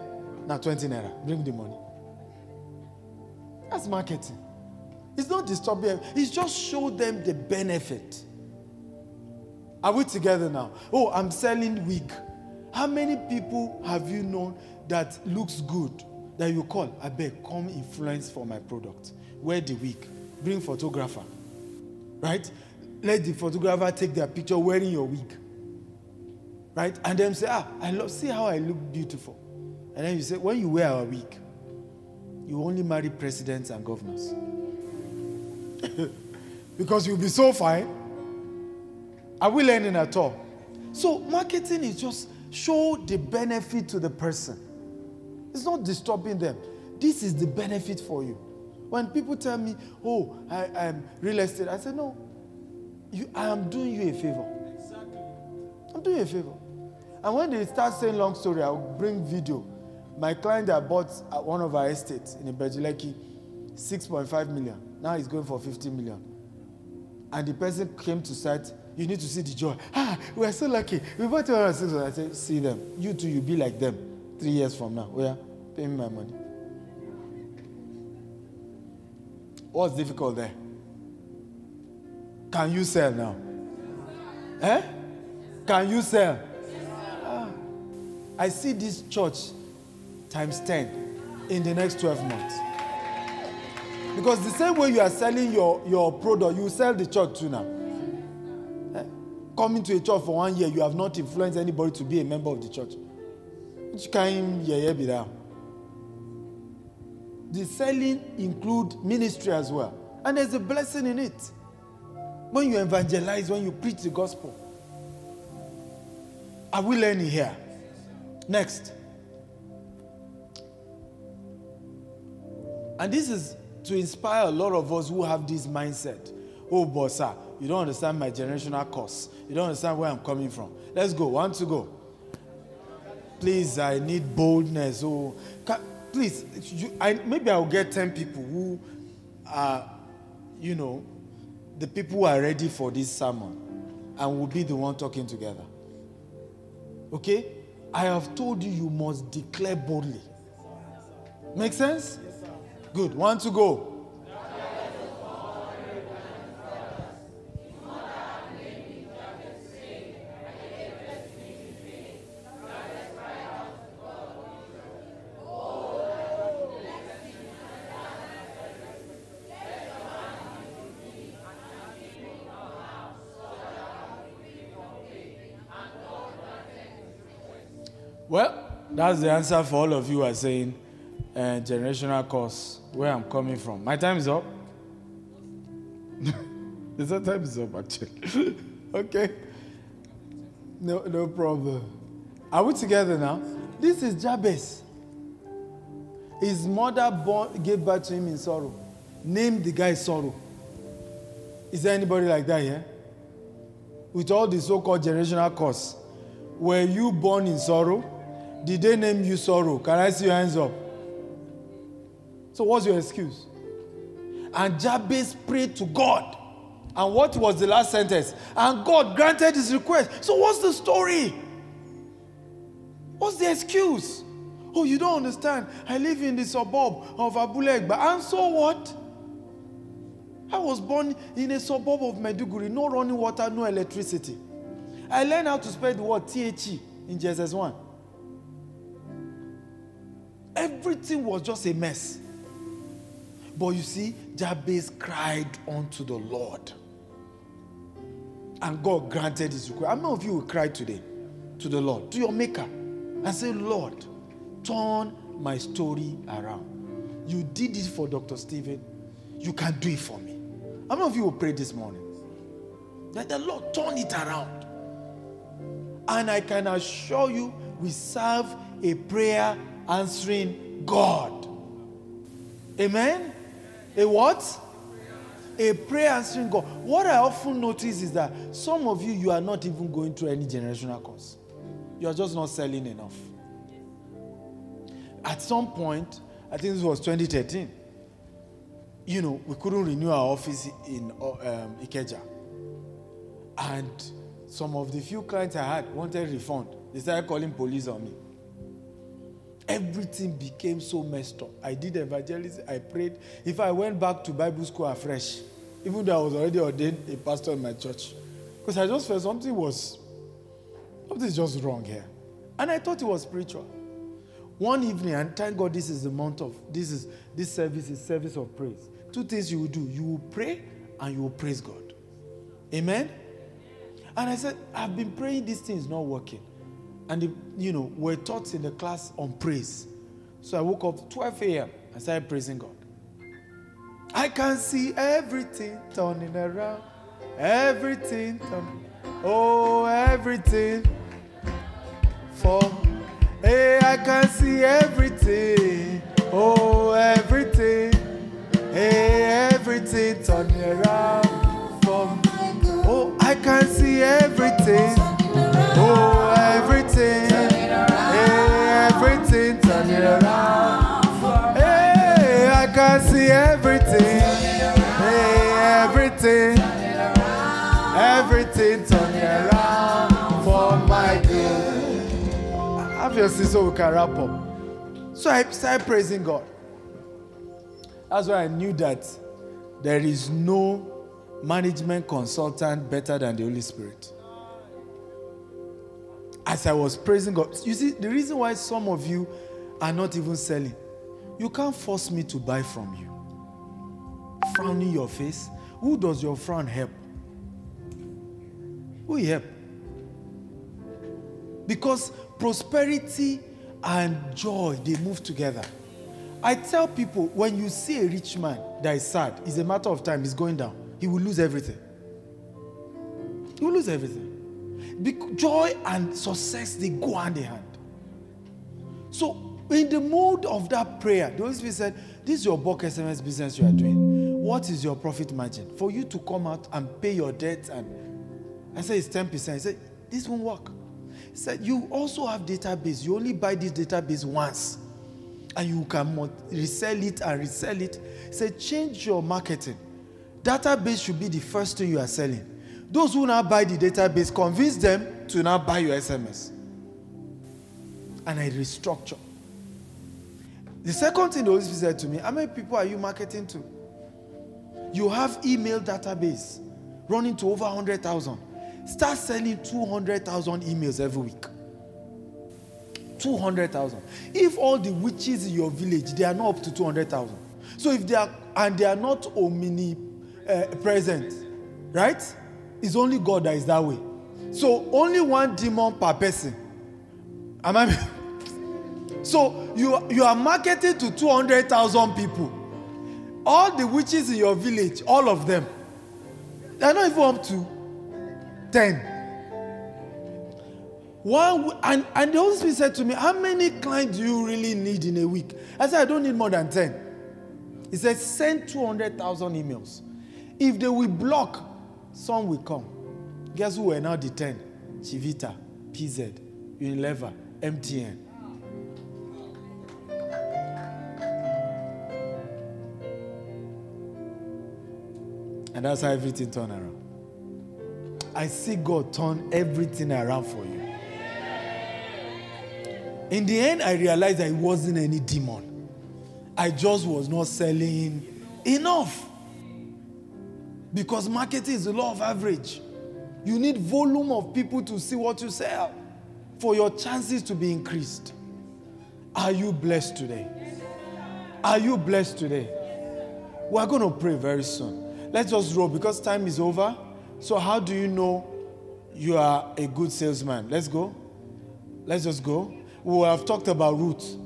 Now 20 naira. Bring the money. That's marketing. It's not disturbing. It's just show them the benefit. Are we together now? Oh, I'm selling wig. How many people have you known that looks good that you call? I beg, come influence for my product. Wear the wig. Bring photographer. Right? Let the photographer take their picture wearing your wig. Right? And then say, ah, I love see how I look beautiful. And then you say, when you wear our wig, You only marry presidents and governors. because you'll be so fine. Are we learning at all? So, marketing is just show the benefit to the person. It's not disturbing them. This is the benefit for you. When people tell me, oh, I, am real estate, I say, no, you, I am doing you a favor. Exactly. I'm doing you a favor. And when they start saying long story, I'll bring video. My client that bought one of our estates in Ibeju-Lekki, 6.5 million. Now he's going for 50 million. And the person came to site, you need to see the joy. Ah, we are so lucky. We bought 206. I said, see them. You too, you be like them three years from now. Where? Pay me my money. What's difficult there? Can you sell now? Eh? Can you sell? Ah. I see this church times 10 in the next 12 months. Because the same way you are selling your, your product, you sell the church too now. Eh? Coming to a church for one year, you have not influenced anybody to be a member of the church. Kind there? the selling include ministry as well. And there's a blessing in it. When you evangelize, when you preach the gospel. Are we learning here? Next. And this is to inspire a lot of us who have this mindset. Oh, bossa, you don't understand my generational course. You don't understand where I'm coming from. Let's go. One to go. Please, I need boldness. Oh, can, please, you, I, maybe I'll get 10 people who are, you know, the people who are ready for this sermon and will be the one talking together. Okay? I have told you you must declare boldly. Make sense? Good. One to go. That's the answer for all of you who are saying uh, generational course, where I'm coming from. My time is up. the time is up, actually. okay. No, no problem. Are we together now? This is Jabez. His mother born, gave birth to him in sorrow. Named the guy Sorrow. Is there anybody like that here? With all the so called generational curse. Were you born in sorrow? Did they name you sorrow? Can I see your hands up? So, what's your excuse? And Jabez prayed to God. And what was the last sentence? And God granted his request. So, what's the story? What's the excuse? Oh, you don't understand. I live in the suburb of Abule Egba. And so what? I was born in a suburb of Maiduguri. No running water, no electricity. I learned how to spell the word THE in JSS 1. Everything was just a mess. But you see, Jabez cried unto the Lord. And God granted his request. How many of you will cry today to the Lord, to your Maker, and say, Lord, turn my story around? You did it for Dr. Stephen. You can do it for me. How many of you will pray this morning? Let the Lord turn it around. And I can assure you, we serve a prayer answering God. Amen? A what? A prayer answering God. What I often notice is that some of you, you are not even going through any generational course. You are just not selling enough. At some point, I think this was 2013, you know, we couldn't renew our office in um, Ikeja. And some of the few clients I had wanted refund. They started calling police on me. Everything became so messed up. I did evangelism, I prayed. If I went back to Bible school afresh, even though I was already ordained a pastor in my church, because I just felt something was, something's just wrong here. And I thought it was spiritual. One evening, and thank God this is the month of, this is, this service is service of praise. Two things you will do. You will pray and you will praise God. Amen? And I said, I've been praying, this thing is not working. And, the, you know, we're taught in the class on praise. So I woke up 12 a.m. I started praising God. I can see everything turning around. Everything turning. Oh, everything. For hey, I can see everything. Oh, everything. Hey, everything turning around. For oh, I can see everything. Oh, I see everything. Hey, everything. Everything turning around for my good. Obviously, so we can wrap up. So I started praising God. That's why I knew that there is no management consultant better than the Holy Spirit. As I was praising God, you see, the reason why some of you are not even selling, you can't force me to buy from you. Frowning your face, who does your frown help? Who help? Because prosperity and joy they move together. I tell people when you see a rich man that is sad, it's a matter of time, he's going down. He will lose everything. He will lose everything. Bec- joy and success they go hand in hand. So, in the mood of that prayer, the Holy Spirit said, This is your bulk SMS business you are doing. What is your profit margin? For you to come out and pay your debt and I said it's 10%. He said, This won't work. He said, You also have database. You only buy this database once. And you can resell it and resell it. He said, Change your marketing. Database should be the first thing you are selling. Those who now buy the database, convince them to now buy your SMS. And I restructure. The second thing the Holy Spirit said to me, How many people are you marketing to? You have email database running to over 100,000. Start selling 200,000 emails every week. 200,000. If all the witches in your village, they are not up to 200,000. So if they are, and they are not omni uh, present, right? It's only God that is that way. So only one demon per person. Am I? So you, you are marketing to 200,000 people. All the witches in your village, all of them, they're not even up to 10. One, and, and the Holy Spirit said to me, How many clients do you really need in a week? I said, I don't need more than 10. He said, Send 200,000 emails. If they will block, some will come. Guess who are now the 10? Chivita, PZ, Unilever, MTN. And that's how everything turned around. I see God turn everything around for you. In the end, I realized that it wasn't any demon. I just was not selling enough. Because marketing is the law of average. You need volume of people to see what you sell for your chances to be increased. Are you blessed today? Are you blessed today? We're going to pray very soon. Let's just roll because time is over. So, how do you know you are a good salesman? Let's go. Let's just go. We have talked about Ruth.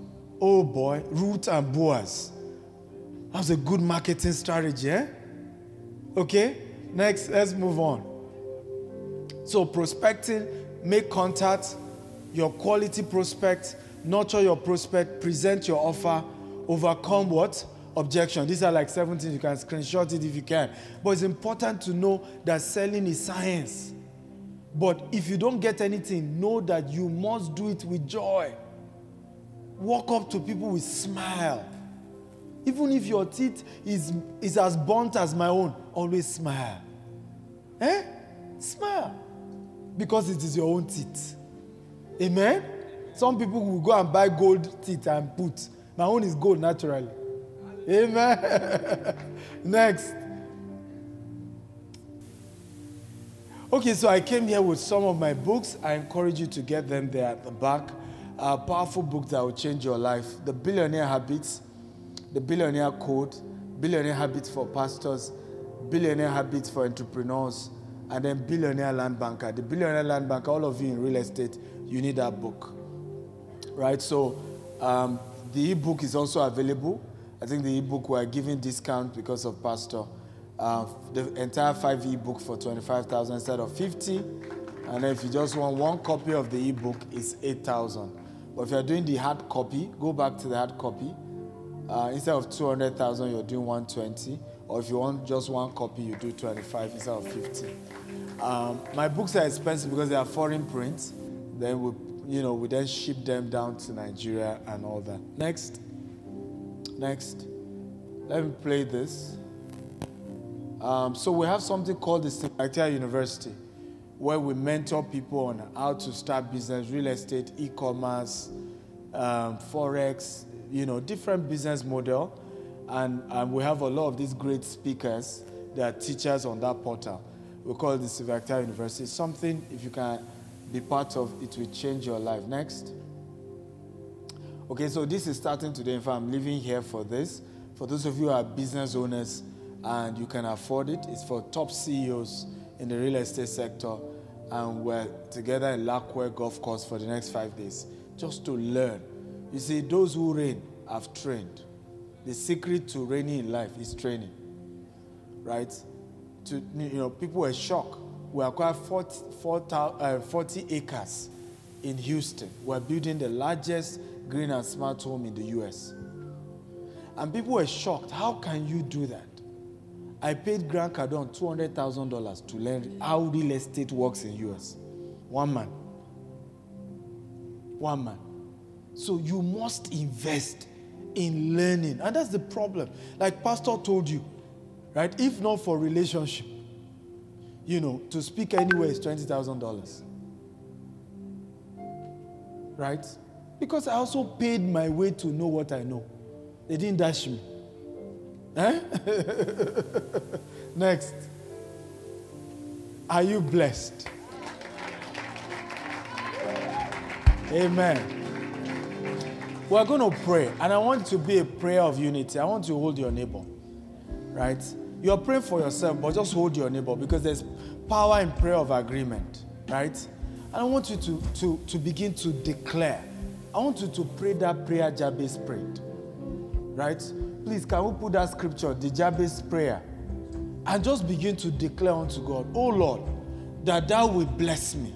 Oh boy, Ruth and Boaz. That was a good marketing strategy, eh? Okay, next, let's move on. So, prospecting, make contact, your quality prospect, nurture your prospect, present your offer, overcome what? Objection. These are like 17. You can screenshot it if you can. But it's important to know that selling is science. But if you don't get anything, know that you must do it with joy. Walk up to people with smile. Even if your teeth is, is as burnt as my own, always smile. Eh? Smile. Because it is your own teeth. Amen? Some people will go and buy gold teeth and put. My own is gold naturally. Amen. Next. Okay, so I came here with some of my books. I encourage you to get them there at the back. A powerful book that will change your life. The Billionaire Habits, The Billionaire Code, Billionaire Habits for Pastors, Billionaire Habits for Entrepreneurs, and then Billionaire Land Banker. The Billionaire Land Banker, all of you in real estate, you need that book. Right? So um, the ebook is also available. I think the ebook we're giving discount because of Pastor. Uh, the entire five ebook for 25,000 instead of 50. And if you just want one copy of the ebook, it's 8,000. But if you're doing the hard copy, go back to the hard copy. Uh, instead of 200,000, you're doing 120. Or if you want just one copy, you do 25 instead of 50. Um, my books are expensive because they are foreign prints. Then we, you know, we then ship them down to Nigeria and all that. Next. Next. Let me play this. Um, so we have something called the Sinclair University, where we mentor people on how to start business, real estate, e-commerce, um, forex, you know, different business model. And, and we have a lot of these great speakers that are teachers on that portal. We call it the Sinclair University. Something, if you can be part of, it will change your life. Next. Okay, so this is starting today. In fact, I'm living here for this. For those of you who are business owners and you can afford it, it's for top CEOs in the real estate sector. And we're together in Lakowe Golf Course for the next five days just to learn. You see, those who reign have trained. The secret to reigning in life is training, right? To, you know, people were shocked. We acquired 40, 40, uh, 40 acres in Houston. We're building the largest green and smart home in the US. And people were shocked. How can you do that? I paid Grant Cardone $200,000 to learn how real estate works in US. One man. One man. So you must invest in learning. And that's the problem. Like Pastor told you, right? If not for relationship, you know, to speak anywhere is $20,000. Right? Because I also paid my way to know what I know. They didn't dash me. Eh? Next. Are you blessed? Amen. We're going to pray, and I want to be a prayer of unity. I want you to hold your neighbor, right? You're praying for yourself, but just hold your neighbor because there's power in prayer of agreement, right? And I want you to, to, to begin to declare I want you to pray that prayer Jabez prayed. Right? Please, can we put that scripture, the Jabez prayer, and just begin to declare unto God, Oh Lord, that thou will bless me,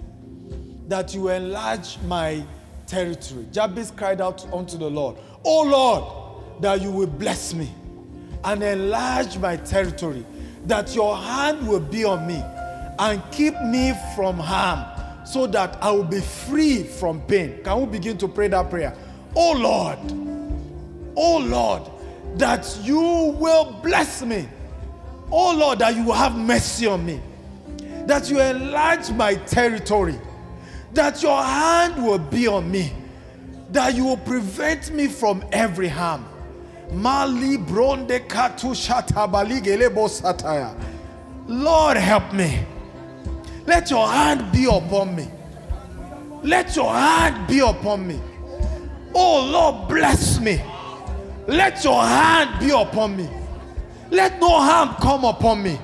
that you enlarge my territory. Jabez cried out unto the Lord, Oh Lord, that you will bless me and enlarge my territory, that your hand will be on me and keep me from harm so that I will be free from pain. Can we begin to pray that prayer? Oh Lord, oh Lord, that you will bless me. Oh Lord, that you will have mercy on me. That you enlarge my territory. That your hand will be on me. That you will prevent me from every harm. Mali bronde katu sataya. Lord, help me. Let your hand be upon me. Let your hand be upon me. Oh Lord, bless me. Let your hand be upon me. Let no harm come upon me.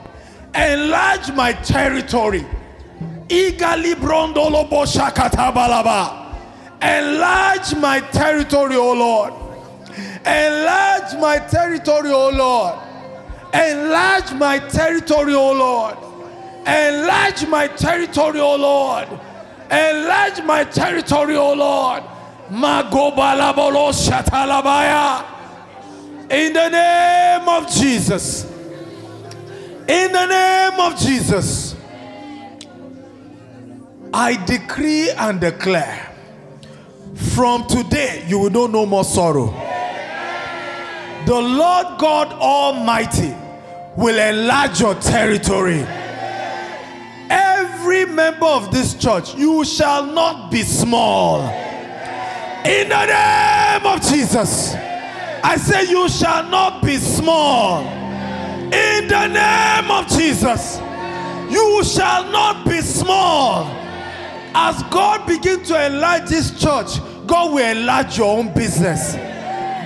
Enlarge my territory. Enlarge my territory, O Lord. Enlarge my territory, O Lord. Enlarge my territory, O Lord. Enlarge my territory, O Lord. Enlarge my territory, O Lord. In the name of Jesus. In the name of Jesus. I decree and declare from today you will know no more sorrow. The Lord God Almighty will enlarge your territory member of this church, you shall not be small. In the name of Jesus, I say, You shall not be small. In the name of Jesus, you shall not be small. As God begins to enlarge this church, God will enlarge your own business.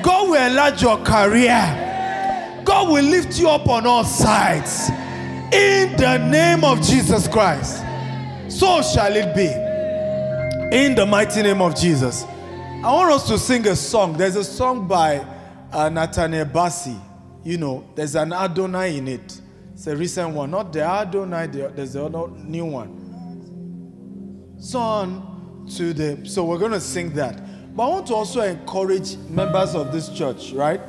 God will enlarge your career. God will lift you up on all sides. In the name of Jesus Christ so shall it be. In the mighty name of Jesus. I want us to sing a song. There's a song by uh, Nathaniel Bassey, you know, there's an Adonai in it. It's a recent one, not the Adonai, there's the new one. So on to the, so we're going to sing that. But I want to also encourage members of this church, right?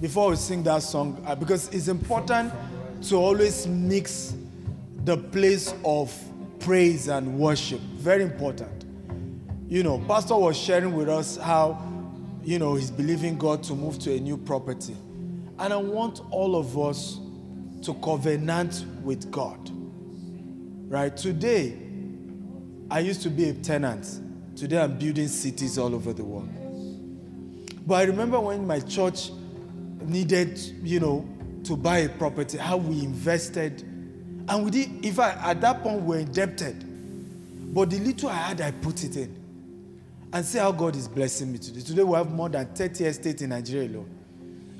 Before we sing that song, uh, because it's important to always mix the place of praise and worship. Very important. You know, Pastor was sharing with us how, you know, he's believing God to move to a new property. And I want all of us to covenant with God. Right? Today, I used to be a tenant. Today, I'm building cities all over the world. But I remember when my church needed, you know, to buy a property, how we invested. And we did, in fact, at that point, we were indebted. But the little I had, I put it in. And see how God is blessing me today. Today, we have more than 30 estates in Nigeria alone.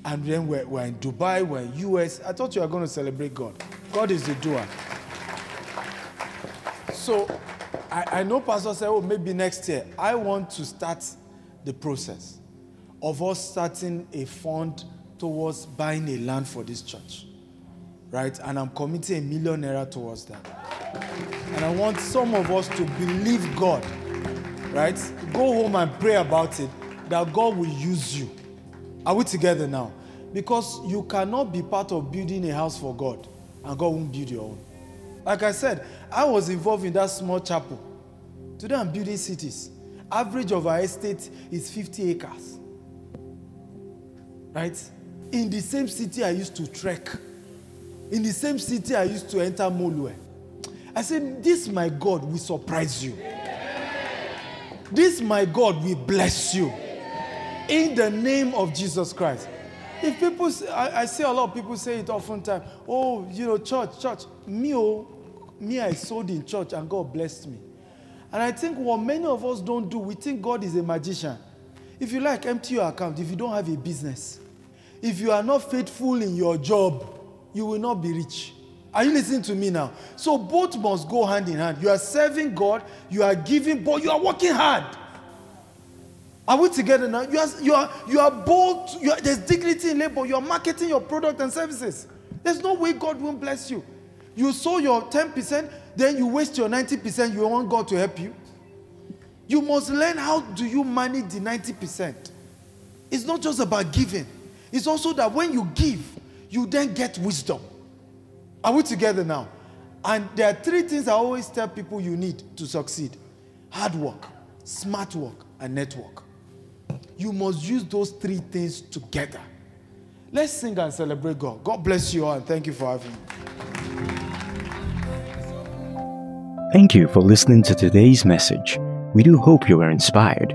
And then we're, we're in Dubai, we're in US. I thought you were going to celebrate God. God is the doer. So I, I know Pastor said, oh, maybe next year. I want to start the process of us starting a fund towards buying a land for this church. Right? And I'm committing a million naira towards that. And I want some of us to believe God. Right? Go home and pray about it that God will use you. Are we together now? Because you cannot be part of building a house for God and God won't build your own. Like I said, I was involved in that small chapel. Today I'm building cities. Average of our estate is 50 acres. Right? In the same city I used to trek. In the same city I used to enter Molue. I said, This my God will surprise you. This my God will bless you in the name of Jesus Christ. If people, I, I, see a lot of people say it oftentimes, oh, you know, church, church. Me, oh, me, I sold in church and God blessed me. And I think what many of us don't do, we think God is a magician. If you like, empty your account if you don't have a business. If you are not faithful in your job, you will not be rich. Are you listening to me now? So both must go hand in hand. You are serving God, you are giving, but you are working hard. Are we together now? You are, you are, you are bold. You are, there's dignity in labor. You are marketing your product and services. There's no way God won't bless you. You sow your 10%, then you waste your 90%. You want God to help you. You must learn how do you manage the 90%. It's not just about giving. It's also that when you give, you then get wisdom. Are we together now? And there are three things I always tell people you need to succeed hard work, smart work, and network. You must use those three things together. Let's sing and celebrate God. God bless you all and thank you for having me. Thank you for listening to today's message. We do hope you were inspired.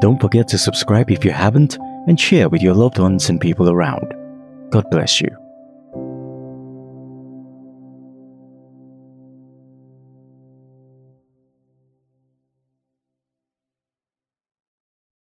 Don't forget to subscribe if you haven't and share with your loved ones and people around. God bless you.